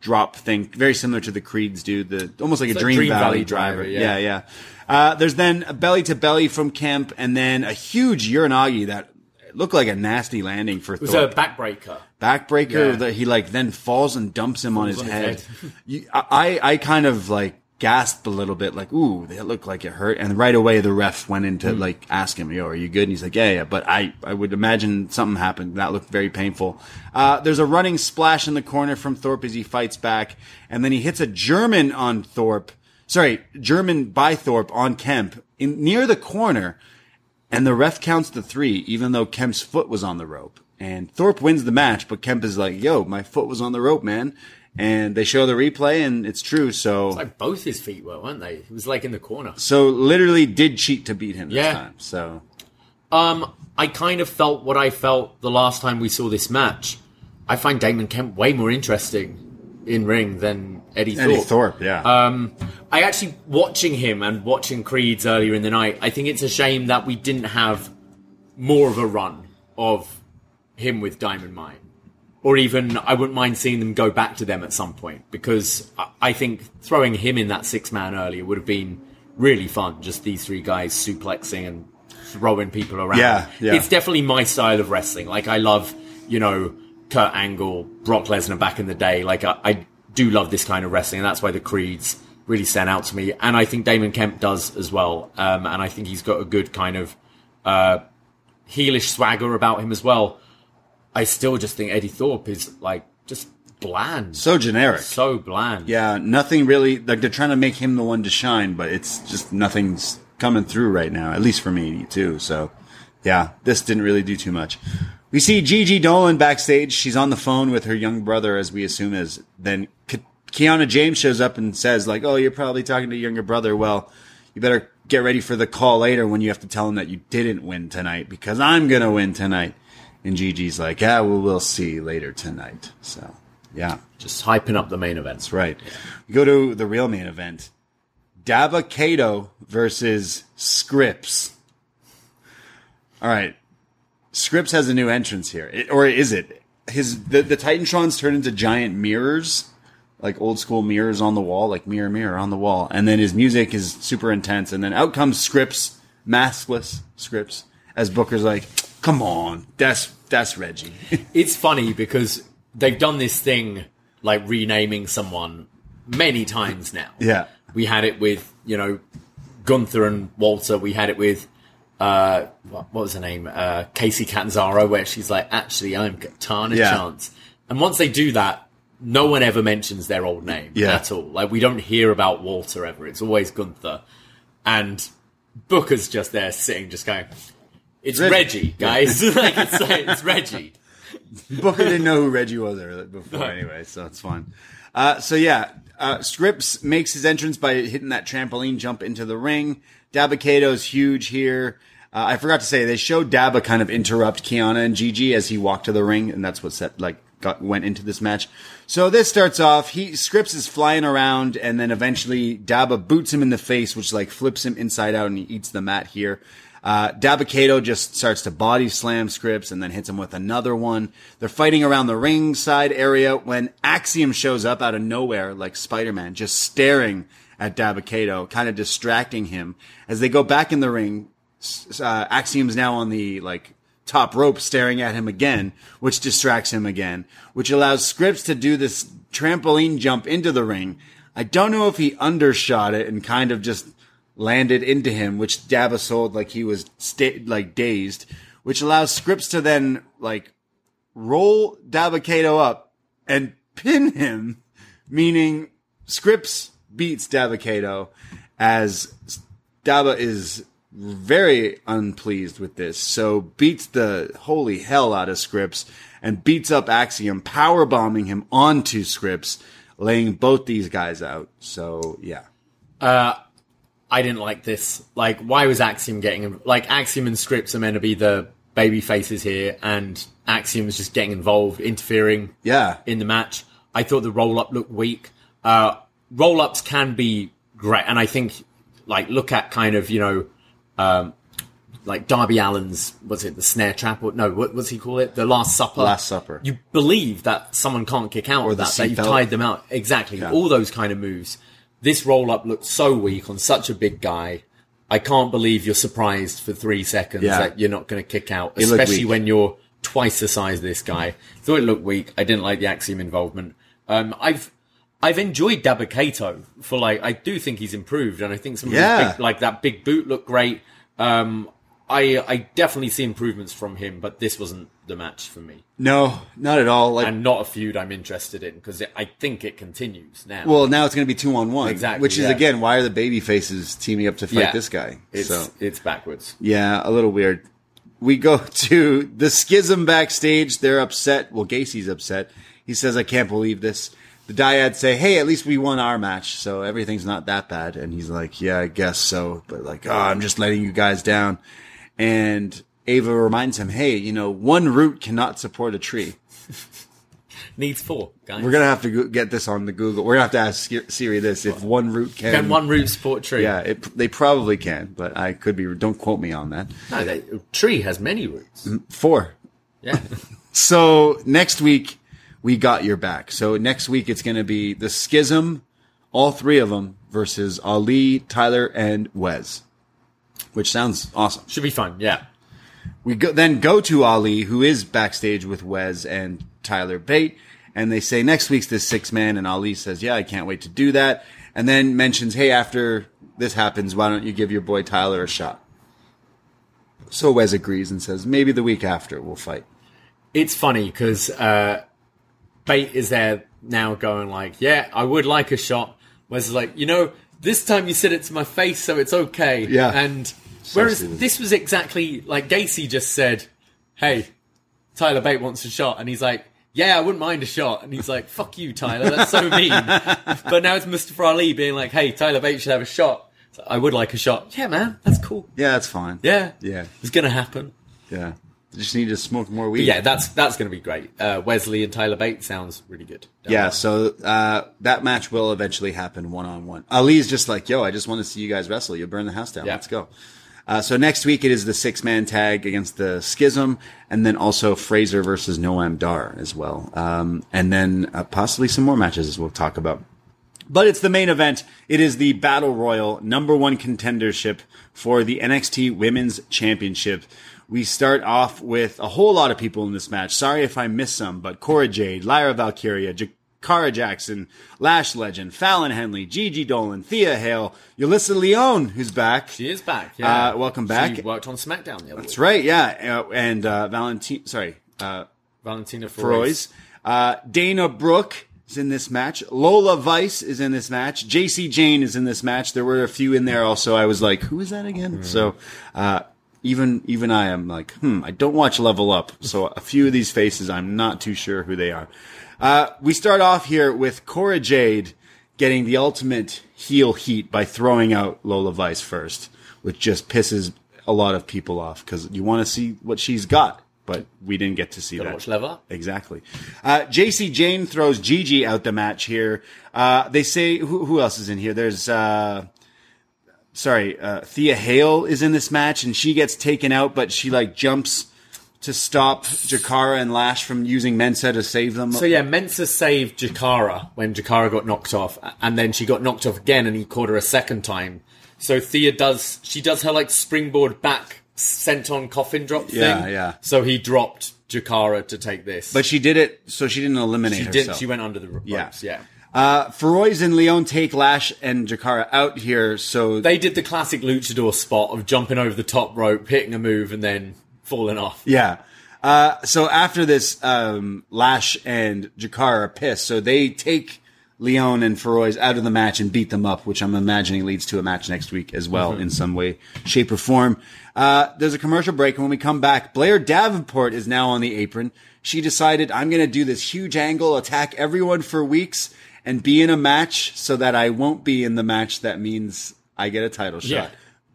drop thing, very similar to the Creeds do. The almost like a like Dream, Dream Valley, Valley driver. driver, yeah, yeah. yeah. Uh, there's then a belly to belly from Kemp, and then a huge Uranage that looked like a nasty landing for It was Thorpe a backbreaker. backbreaker Yeah. that he like then falls and dumps him on his on his head. head. You, I I kind of like gasped a little bit, like ooh, that looked like it hurt. And right away the ref went in to Hmm. like ask him, yo, are you good? And he's like, yeah, yeah. But I I would imagine something happened. That looked very painful. Uh, there's a running splash in the corner from Thorpe as he fights back, and then he hits a German on Thorpe. Sorry, German by Thorpe on Kemp in near the corner. And the ref counts the three, even though Kemp's foot was on the rope. And Thorpe wins the match, but Kemp is like, yo, my foot was on the rope, man. And they show the replay and it's true. So, Like both his feet were, weren't they? It was like in the corner. so literally did cheat to beat him this Yeah. time. So, Um, I kind of felt what I felt the last time we saw this match. I find Damon Kemp way more interesting in ring than Eddie, Eddie Thorpe. Thorpe, yeah. Um, I actually watching him and watching Creeds earlier in the night. I think it's a shame that we didn't have more of a run of him with Diamond Mine, or even I wouldn't mind seeing them go back to them at some point because I- think throwing him in that six man earlier would have been really fun. Just these three guys suplexing and throwing people around. Yeah, yeah. It's definitely my style of wrestling. Like I love, you know, Kurt Angle, Brock Lesnar back in the day. Like I, I do love this kind of wrestling, and that's why the Creeds really stand out to me. And I think Damon Kemp does as well. Um, and I think he's got a good kind of uh, heelish swagger about him as well. I still just think Eddie Thorpe is like just bland, so, generic. so bland. yeah, nothing really, like they're trying to make him the one to shine, but it's just nothing's coming through right now, at least for me too. So, yeah, this didn't really do too much. We see Gigi Dolan backstage. She's on the phone with her young brother, as we assume is. Then Ke- Kiana James shows up and says, like, oh, you're probably talking to your younger brother. Well, you better get ready for the call later when you have to tell him that you didn't win tonight because I'm going to win tonight. And Gigi's like, yeah, well, we'll see later tonight. So, yeah. Just hyping up the main event. That's right. We go to the real main event. Daba Kato versus Scrypts. All right. Scrypts has a new entrance here. It, or is it? His the, the Titantrons turn into giant mirrors, like old school mirrors on the wall, like mirror mirror on the wall. And then his music is super intense. And then out comes Scrypts, maskless Scrypts, as Booker's like, "Come on, that's that's Reggie." it's funny because they've done this thing like renaming someone many times now. Yeah. We had it with, you know, Gunther and Walter. We had it with, uh, what, what was her name? Uh, Kacy Catanzaro, where she's like, actually, I'm Katana Yeah. Chance. And once they do that, no one ever mentions their old name Yeah. at all. Like, we don't hear about Walter ever. It's always Gunther. And Booker's just there sitting, just going, it's Reggie. Reggie, guys. like, it's, it's Reggie. Booker didn't know who Reggie was earlier- before anyway, so it's fine. Uh, so yeah, uh, Scrypts makes his entrance by hitting that trampoline jump into the ring. Dabba huge here. Uh, I forgot to say they showed Dabba kind of interrupt Kiana and Gigi as he walked to the ring, and that's what set like got went into this match. So this starts off. He Scrypts is flying around, and then eventually Dabba boots him in the face, which like flips him inside out, and he eats the mat here. Uh, Dabba just starts to body slam Scrypts and then hits him with another one. They're fighting around the ringside area when Axiom shows up out of nowhere, like Spider-Man, just staring at Dabba kind of distracting him. As they go back in the ring, uh, Axiom's now on the, like, top rope staring at him again, which distracts him again, which allows Scrypts to do this trampoline jump into the ring. I don't know if he undershot it and kind of just landed into him, which Dabba sold like he was sta- like dazed, which allows Scrypts to then like roll Dabba up and pin him, meaning Scrypts beats Dabba as Daba is very unpleased with this, so beats the holy hell out of Scrypts and beats up Axiom, power bombing him onto Scrypts, laying both these guys out. So yeah. Uh, I didn't like this. Like, why was Axiom getting like Axiom and Scrypts are meant to be the baby faces here, and Axiom is just getting involved, interfering Yeah. in the match. I thought the roll up looked weak. Uh, roll ups can be great, and I think like look at kind of you know. Um, like Darby Allin's, was it the snare trap? Or no, what was he call it? The Last Supper. Last Supper. You believe that someone can't kick out Or of that, that you've tied them out. Exactly. All those kind of moves. This roll up looked so weak on such a big guy. I can't believe you're surprised for three seconds Yeah. that you're not going to kick out, especially when you're twice the size of this guy. Thought it looked weak. I didn't like the Axiom involvement. Um, I've I've enjoyed Dabakato for like I do think he's improved, and I think some of Yeah. his big, like that big boot looked great. Um, I I definitely see improvements from him, but this wasn't the match for me, No, not at all. Like, and not a feud I'm interested in because I think it continues now. well, now it's going to be two on one. Exactly, Which is yeah. again, why are the baby faces teaming up to fight Yeah. this guy? it's so it's backwards. yeah, a little weird. We go to the schism backstage. They're upset. Well, Gacy's upset. He says, "I can't believe this." The Dyads say, "Hey, at least we won our match, so everything's not that bad." And he's like, "Yeah, I guess so." But like, "Oh, I'm just letting you guys down." And Ava reminds him, "Hey, you know, one root cannot support a tree." Needs four guys. We're gonna have to go- get this on the Google. We're gonna have to ask Siri- this if one root can. Can one root support tree? Yeah, it, they probably can, but I could be. Don't quote me on that. No, they, tree has many roots. Mm, four. Yeah. So next week we got your back. So next week it's gonna be the Schism, all three of them versus Ali, Tyler, and Wes, which sounds awesome. Should be fun. Yeah. We go, then go to Ali, who is backstage with Wes and Tyler Bate, and they say next week's this six man, and Ali says, "Yeah, I can't wait to do that," and then mentions, "Hey, after this happens, why don't you give your boy Tyler a shot?" So Wes agrees and says, "Maybe the week after we'll fight." It's funny because uh, Bait is there now going like, yeah, I would like a shot. Wes is like, you know, this time you said it to my face, so it's okay. Yeah. And whereas stupid. this was exactly like Gacy just said, hey, Tyler Bate wants a shot, and he's like, yeah, I wouldn't mind a shot. And he's like, fuck you, Tyler, that's so mean. but now it's Mustafa Ali being like, hey, Tyler Bate should have a shot. So I would like a shot. Yeah, man, that's cool. Yeah, that's fine. Yeah. Yeah. It's gonna happen. Yeah. Just need to smoke more weed. Yeah, that's that's going to be great. Uh, Wesley and Tyler Bates sounds really good. Yeah, so uh, that match will eventually happen one on one. Ali's just like, yo, I just want to see you guys wrestle. You'll burn the house down. Yeah. Let's go. Uh, so next week it is the six man tag against the Schism, and then also Frazer versus Noam Dar as well, um, and then uh, possibly some more matches as we'll talk about. But it's the main event. It is the Battle Royal number one contendership for the NXT Women's Championship. We start off with a whole lot of people in this match. Sorry if I missed some, but Cora Jade, Lyra Valkyria, Jakara Jackson, Lash Legend, Fallon Henley, Gigi Dolan, Thea Hale, Yulisa Leon, who's back. She is back. Yeah. Uh, welcome back. She worked on SmackDown the other That's week. right, yeah. Uh, and uh, Valentine, sorry, uh, Valentina Feroz. Uh, Dana Brooke is in this match. Lola Vice is in this match. Jacy Jayne is in this match. There were a few in there also. I was like, who is that again? So, uh, even, even I am like, hmm, I don't watch Level Up. So a few of these faces, I'm not too sure who they are. Uh, we start off here with Cora Jade getting the ultimate heel heat by throwing out Lola Vice first, which just pisses a lot of people off because you want to see what she's got, but we didn't get to see Gotta that. watch Level Up. Exactly. Uh, Jacy Jayne throws Gigi out the match here. Uh, they say, who, who else is in here? There's, uh, sorry, uh, Thea Hale is in this match and she gets taken out, but she like jumps to stop Jakara and Lash from using Mensah to save them. So yeah, Mensah saved Jakara when Jakara got knocked off, and then she got knocked off again, and he caught her a second time. So Thea does she does her like springboard back senton coffin drop thing. Yeah, yeah. So he dropped Jakara to take this, but she did it, so she didn't eliminate she herself. did. She went under the ropes. Yeah. Yeah. Uh, Feroz and Leon take Lash and Jakara out here, so They did the classic luchador spot of jumping over the top rope, hitting a move, and then falling off. Yeah. Uh, so after this, um, Lash and Jakar are pissed. So they take Leon and Feroz out of the match and beat them up, which I'm imagining leads to a match next week as well in some way, shape, or form. Uh, there's a commercial break, and when we come back, Blair Davenport is now on the apron. She decided, I'm going to do this huge angle, attack everyone for weeks, and be in a match so that I won't be in the match that means I get a title shot. Yeah.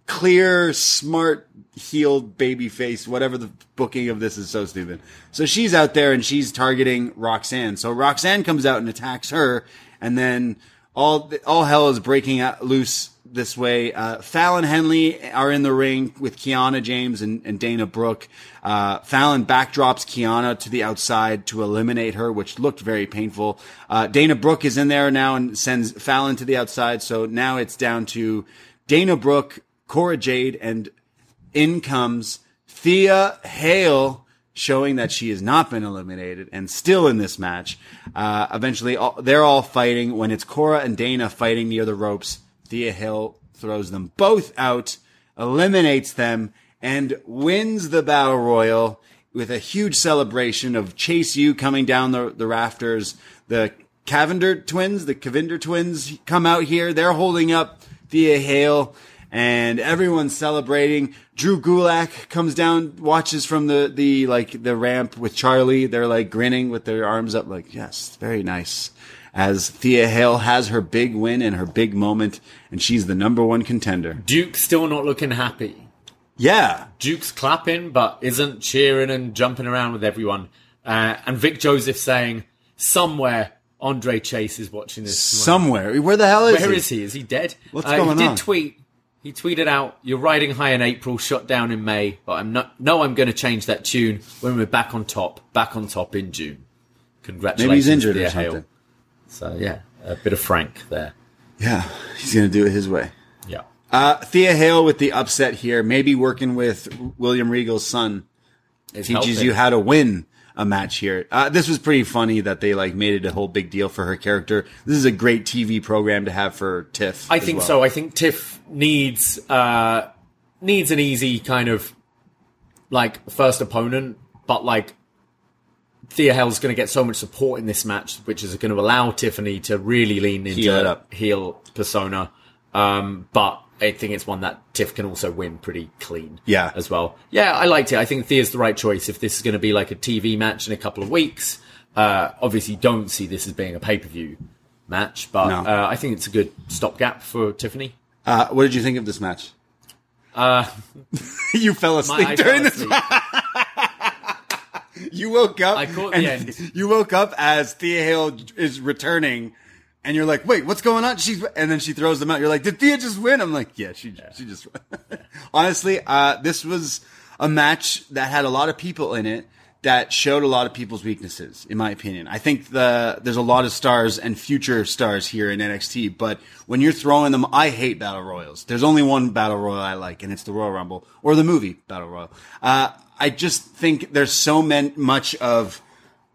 clear, smart, healed baby face, whatever the booking of this is so stupid. So she's out there and she's targeting Roxanne. So Roxanne comes out and attacks her and then all, all hell is breaking out loose this way. Uh, Fallon Henley are in the ring with Kiana James and, and Dana Brooke. Uh, Fallon backdrops Kiana to the outside to eliminate her, which looked very painful. Uh, Dana Brooke is in there now and sends Fallon to the outside. So now it's down to Dana Brooke, Cora Jade, and in comes Thea Hale, showing that she has not been eliminated and still in this match. Uh, eventually, all, they're all fighting. When it's Cora and Dana fighting near the ropes, Thea Hale throws them both out, eliminates them, and wins the Battle Royal with a huge celebration of Chase U coming down the, the rafters. The Cavinder twins, the Cavinder twins come out here. They're holding up Thea Hale and everyone's celebrating. Drew Gulak comes down, watches from the, the, like, the ramp with Charlie. They're like grinning with their arms up, like, yes, very nice. As Thea Hale has her big win and her big moment, and she's the number one contender. Duke still not looking happy. Yeah. Duke's clapping, but isn't cheering and jumping around with everyone. Uh, and Vic Joseph saying, somewhere Andre Chase is watching this. Somewhere. Where the hell is Where he? is he? Is he dead? What's Uh, going he did on? tweet. He tweeted out, "You're riding high in April, shut down in May, but I'm not. No, I'm going to change that tune when we're back on top. Back on top in June. Congratulations, Maybe he's injured Thea or something. Hale. So yeah, a bit of Frank there. Yeah. He's going to do it his way. Yeah. Uh, Thea Hale with the upset here, maybe working with William Regal's son It's teaches helping. you how to win a match here. Uh, this was pretty funny that they like made it a whole big deal for her character. This is a great TV program to have for Tiff. I think well. so. I think Tiff needs uh needs an easy kind of like first opponent, but like Thea Hale's going to get so much support in this match, which is going to allow Tiffany to really lean into Heel it heel persona. Um, but I think it's one that Tiff can also win pretty clean. Yeah. as well. Yeah, I liked it. I think Thea's the right choice. If this is going to be like a TV match in a couple of weeks, uh, obviously don't see this as being a pay per view match, but No. uh, I think it's a good stopgap for Tiffany. Uh, what did you think of this match? Uh, you fell asleep eye during fell this. You woke up. I caught the end. You woke up as Thea Hale is returning, and you're like, "Wait, what's going on?" She's and then she throws them out. You're like, "Did Thea just win?" I'm like, "Yeah, she she just." Honestly, uh, this was a match that had a lot of people in it that showed a lot of people's weaknesses, in my opinion. I think the there's a lot of stars and future stars here in NXT, but when you're throwing them, I hate battle royals. There's only one battle royal I like, and it's the Royal Rumble or the movie Battle Royal. Uh, I just think there's so men- much of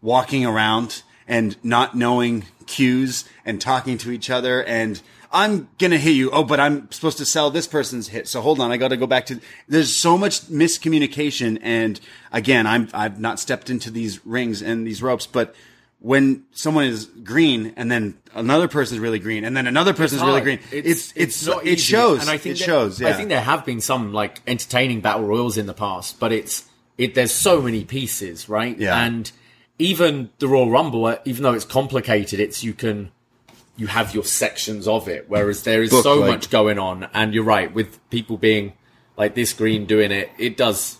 walking around and not knowing cues and talking to each other and I'm gonna hit you. Oh, but I'm supposed to sell this person's hit. So hold on, I gotta go back to. There's so much miscommunication, and again, I'm I've not stepped into these rings and these ropes, but when someone is green and then another person is really green and then another person is really green, it's it's, not it easy. shows. And I think it that- shows. Yeah. I think there have been some like entertaining battle royals in the past, but it's it. There's so many pieces, right? Yeah. And even the Royal Rumble, uh, even though it's complicated, it's you can you have your sections of it. Whereas there is Book, so like- much going on, and you're right with people being like this green doing it. It does.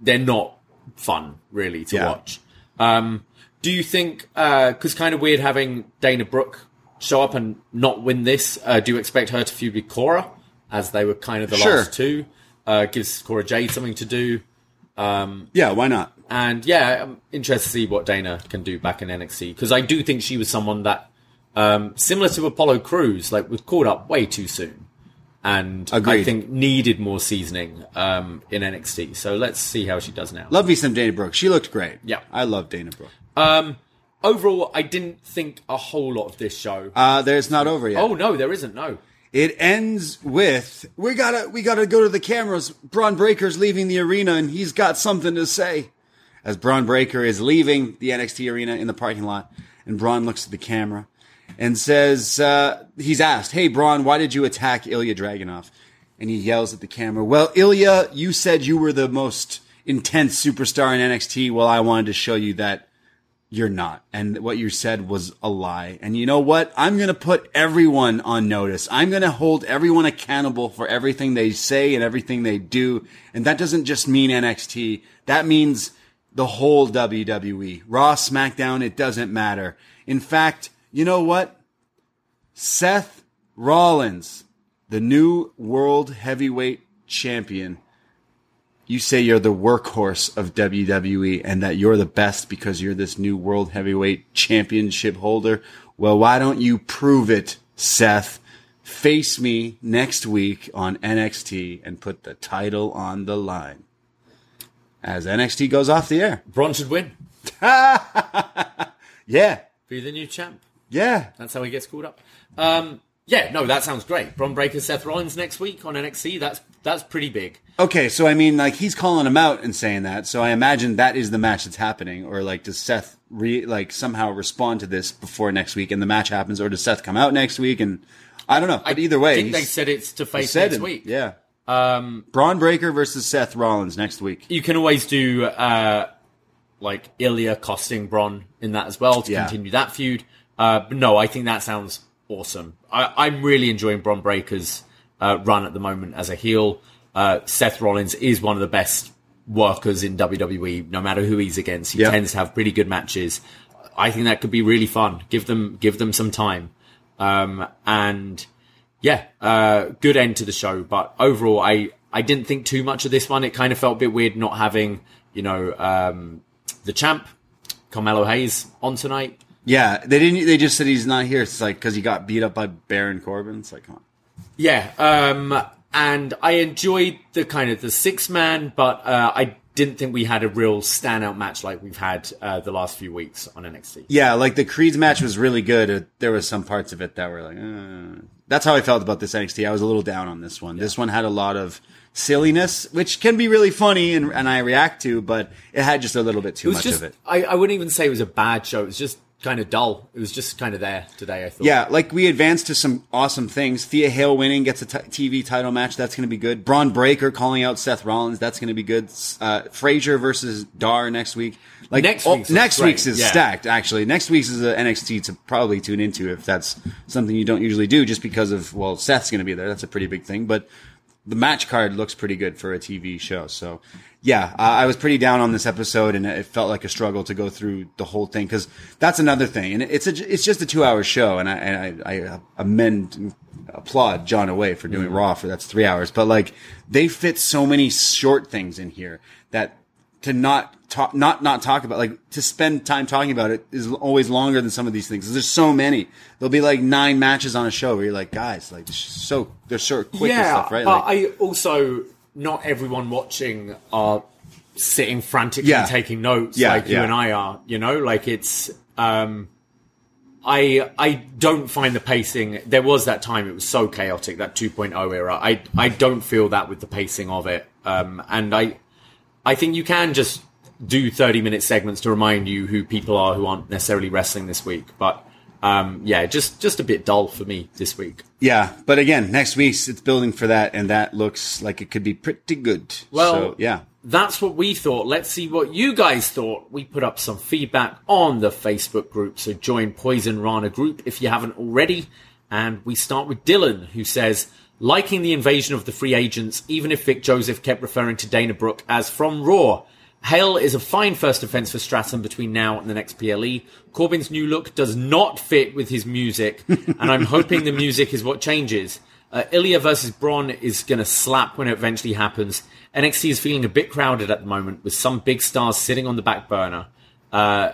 They're not fun really to Yeah. watch. Um, do you think? Because kind of weird having Dana Brooke show up and not win this. Uh, do you expect her to feud with Cora, as they were kind of the Sure. last two? Uh, gives Cora Jade something to do. Yeah, why not? And yeah, I'm interested to see what Dana can do back in NXT because I do think she was someone that, um, similar to Apollo Crews, like was called up way too soon, and I think needed more seasoning um, in NXT. So let's see how she does now. Love me some Dana Brooke. She looked great. Yeah. I love Dana Brooke. Um, overall, I didn't think a whole lot of this show. Uh, there's not over yet. oh no, there isn't. No, It ends with we gotta we gotta go to the cameras. Bron Breakker's leaving the arena and he's got something to say. As Bron Breakker is leaving the NXT arena in the parking lot, and Bron looks at the camera and says, uh, he's asked, Hey Bron, why did you attack Ilya Dragunov? And he yells at the camera, Well, Ilya, you said you were the most intense superstar in NXT. Well, I wanted to show you that you're not. And what you said was a lie. And you know what? I'm going to put everyone on notice. I'm going to hold everyone accountable for everything they say and everything they do. And that doesn't just mean NXT. That means the whole WWE. Raw, SmackDown, it doesn't matter. In fact, you know what? Seth Rollins, the new world heavyweight champion, you say you're the workhorse of WWE and that you're the best because you're this new world heavyweight championship holder. Well, why don't you prove it, Seth? Face me next week on NXT and put the title on the line. As NXT goes off the air. Bron should win. Yeah. Be the new champ. Yeah. That's how he gets called up. Um, yeah, no, that sounds great. Bron Breakker, Seth Rollins next week on NXT. That's that's pretty big. Okay, so I mean, like he's calling him out and saying that. So I imagine that is the match that's happening, or like does Seth re like somehow respond to this before next week and the match happens, or does Seth come out next week? And I don't know, but either way, I think they said it's to face next it. week. Yeah, Um, Bron Breakker versus Seth Rollins next week. you can always do uh, like Ilya costing Bron in that as well to Yeah. continue that feud. Uh, but no, I think that sounds awesome. I, I'm really enjoying Bron Breakker's uh, run at the moment as a heel. Uh, Seth Rollins is one of the best workers in WWE, no matter who he's against. He Yeah. tends to have pretty good matches. I think that could be really fun. Give them give them some time. Um, and yeah, uh, good end to the show. But overall, I, I didn't think too much of this one. It kind of felt a bit weird not having, you know, um, the champ, Carmelo Hayes, on tonight. Yeah, they didn't. They just said he's not here. It's like because he got beat up by Baron Corbin. It's like, come on. Yeah, um, and I enjoyed the kind of the six man, but uh, I didn't think we had a real standout match like we've had uh, the last few weeks on NXT. Yeah, like the Creed's match was really good. Uh, There was some parts of it that were like, uh. that's how I felt about this NXT. I was a little down on this one. This one had a lot of silliness, which can be really funny and, and I react to, but it had just a little bit too much just, of it. I, I wouldn't even say it was a bad show. It was just kind of dull. It was just kind of there today. I thought. Yeah, like we advanced to some awesome things. Thea Hale winning gets a t- TV title match. That's going to be good. Bron Breakker calling out Seth Rollins. That's going to be good. Uh, Frazer versus Dar next week. Like Next week's is next week's is yeah. stacked. Actually, next week's is a NXT to probably tune into if that's something you don't usually do, just because of well, Seth's going to be there. That's a pretty big thing, but the match card looks pretty good for a TV show. So, yeah, uh, I was pretty down on this episode, and it felt like a struggle to go through the whole thing because that's another thing, and it's a, it's just a two hour show, and I and I, I amend applaud John and Wai for doing Raw for that's three hours, but like they fit so many short things in here that to not talk, not not talk about, like to spend time talking about it is always longer than some of these things. There's so many. There'll be like nine matches on a show where you're like, guys, like so they're so quick and yeah. stuff, right? Like, I also not everyone watching are sitting frantically Yeah. taking notes Yeah, like you and I are. You know, like it's. um I I don't find the pacing. There was that time it was so chaotic that 2.0 era. I I don't feel that with the pacing of it. Um, and I I think you can just do 30 minute segments to remind you who people are who aren't necessarily wrestling this week. But um, yeah, just just a bit dull for me this week. Yeah, but again, next week it's building for that, and that looks like it could be pretty good. Well, so, yeah, That's what we thought. Let's see what you guys thought. We put up some feedback on the Facebook group, so join Poisonrana group if you haven't already. And we start with Dylan, who says, liking the invasion of the free agents, even if Vic Joseph kept referring to Dana Brooke as from Raw. Hale is a fine first offense for Stratton between now and the next PLE. Corbin's new look does not fit with his music, and I'm hoping the music is what changes. Uh, Ilya versus Bron is going to slap when it eventually happens. NXT is feeling a bit crowded at the moment, with some big stars sitting on the back burner. Uh,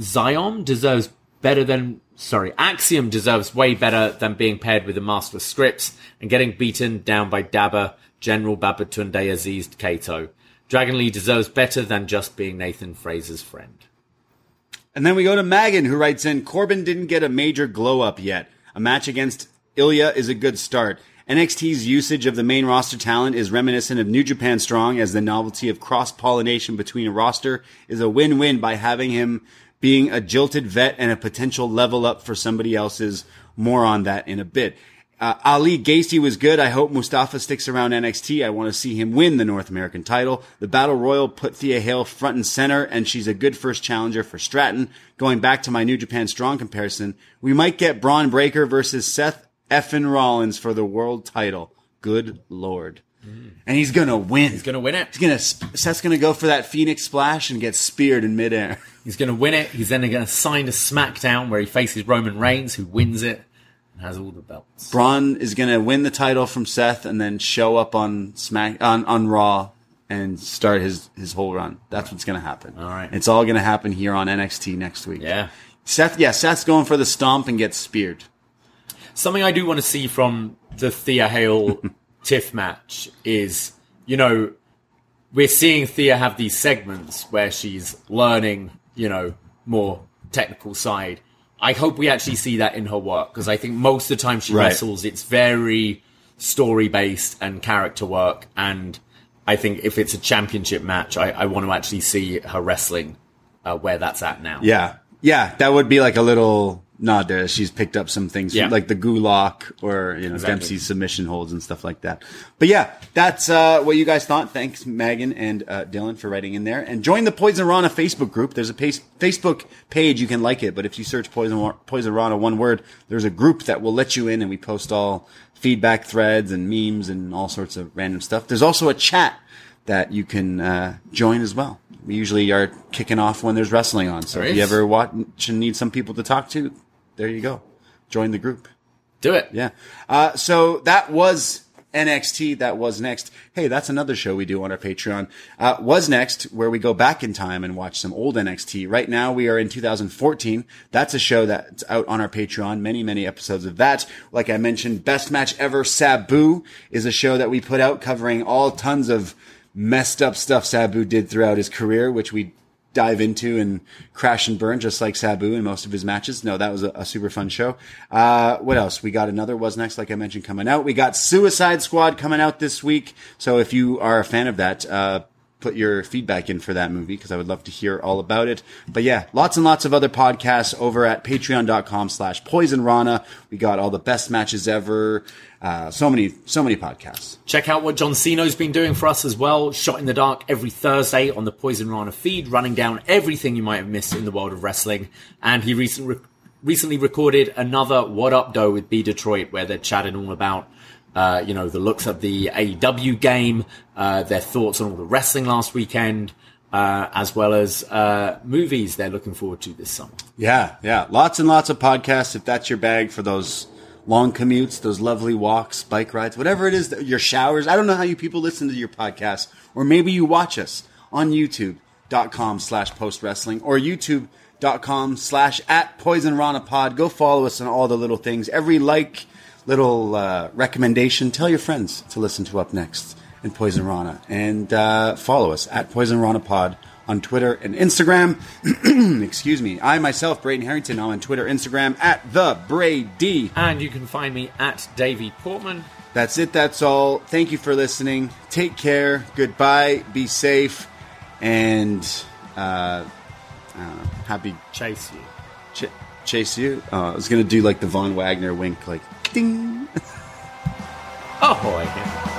Zion deserves better than sorry, Axiom deserves way better than being paired with a master of scripts and getting beaten down by Dabba, General Babatunde Aziz Kato. Dragon Lee deserves better than just being Nathan Frazer's friend. And then we go to Megan, who writes in Corbin didn't get a major glow up yet. A match against Ilya is a good start. NXT's usage of the main roster talent is reminiscent of New Japan Strong, as the novelty of cross pollination between a roster is a win win by having him being a jilted vet and a potential level up for somebody else's. More on that in a bit. Uh, Ali Gacy was good. I hope Mustafa sticks around NXT. I want to see him win the North American title. The Battle Royal put Thea Hale front and center, and she's a good first challenger for Stratton. Going back to my New Japan Strong comparison, we might get Bron Breakker versus Seth effin Rollins for the world title. Good lord. And he's gonna win. He's gonna win it. He's gonna, Seth's gonna go for that Phoenix splash and get speared in midair. He's going to win it. He's then going to sign to SmackDown where he faces Roman Reigns, who wins it and has all the belts. Bron is going to win the title from Seth and then show up on Smack on, on Raw and start his his whole run. That's what's going to happen. All right. It's all going to happen here on NXT next week. Yeah. Seth, yeah, Seth's going for the stomp and gets speared. Something I do want to see from the Thea Hale Tiff match is, you know, we're seeing Thea have these segments where she's learning, you know, more technical side. I hope we actually see that in her work because I think most of the time she Right. wrestles, it's very story based and character work. And I think if it's a championship match, I, I want to actually see her wrestling uh, where that's at now. Yeah. Yeah, that would be like a little there. She's picked up some things, Yeah. like the gulak or, you know, Exactly. Dempsey's submission holds and stuff like that. But yeah, that's uh, what you guys thought. Thanks, Megan and uh, Dylan, for writing in there. And join the Poisonrana Facebook group. There's a pace- Facebook page. You can like it, but if you search Poison, Poisonrana, one word, there's a group that will let you in and we post all feedback threads and memes and all sorts of random stuff. There's also a chat that you can uh, join as well. We usually are kicking off when there's wrestling on. So There if you ever watch and need some people to talk to, there you go. Join the group. Do it. Yeah. Uh, so that was NXT. That was next. Hey, that's another show we do on our Patreon. Uh, was next where we go back in time and watch some old NXT. Right now we are in 2014. That's a show that's out on our Patreon. Many, many episodes of that. Like I mentioned, best match ever. Sabu is a show that we put out covering all tons of messed up stuff Sabu did throughout his career, which we dive into and crash and burn just like Sabu in most of his matches. No, that was a, a super fun show. Uh, what else? We got another was next, like I mentioned, coming out. We got Suicide Squad coming out this week. So if you are a fan of that, uh, put your feedback in for that movie because I would love to hear all about it. But yeah, lots and lots of other podcasts over at patreon.com slash poisonrana. We got all the best matches ever. Uh, so many, so many podcasts. Check out what John Siino's been doing for us as well. Shot in the Dark every Thursday on the Poisonrana feed, running down everything you might have missed in the world of wrestling. And he recent, re- recently recorded another Wattup Doe with B Detroit, where they're chatting all about, uh, you know, the looks of the AEW game, uh, their thoughts on all the wrestling last weekend, uh, as well as uh, movies they're looking forward to this summer. Yeah, yeah. Lots and lots of podcasts if that's your bag for those long commutes, those lovely walks, bike rides, whatever it is, your showers. I don't know how you people listen to your podcast, or maybe you watch us on youtube.com slash post wrestling or youtube.com slash at poisonrana pod. Go follow us on all the little things. Every like, little uh, recommendation, tell your friends to listen to upNXT in Poisonrana and uh, follow us at Poisonrana pod on Twitter and Instagram. Excuse me. I myself, Braden Herrington, I'm on Twitter, Instagram at the Brady. And you can find me at Davie Portman. That's it. That's all. Thank you for listening. Take care. Goodbye. Be safe. And uh. Happy Chase you. ch- chase you. Uh, I was gonna do like the Von Wagner wink, like ding. Oh, boy.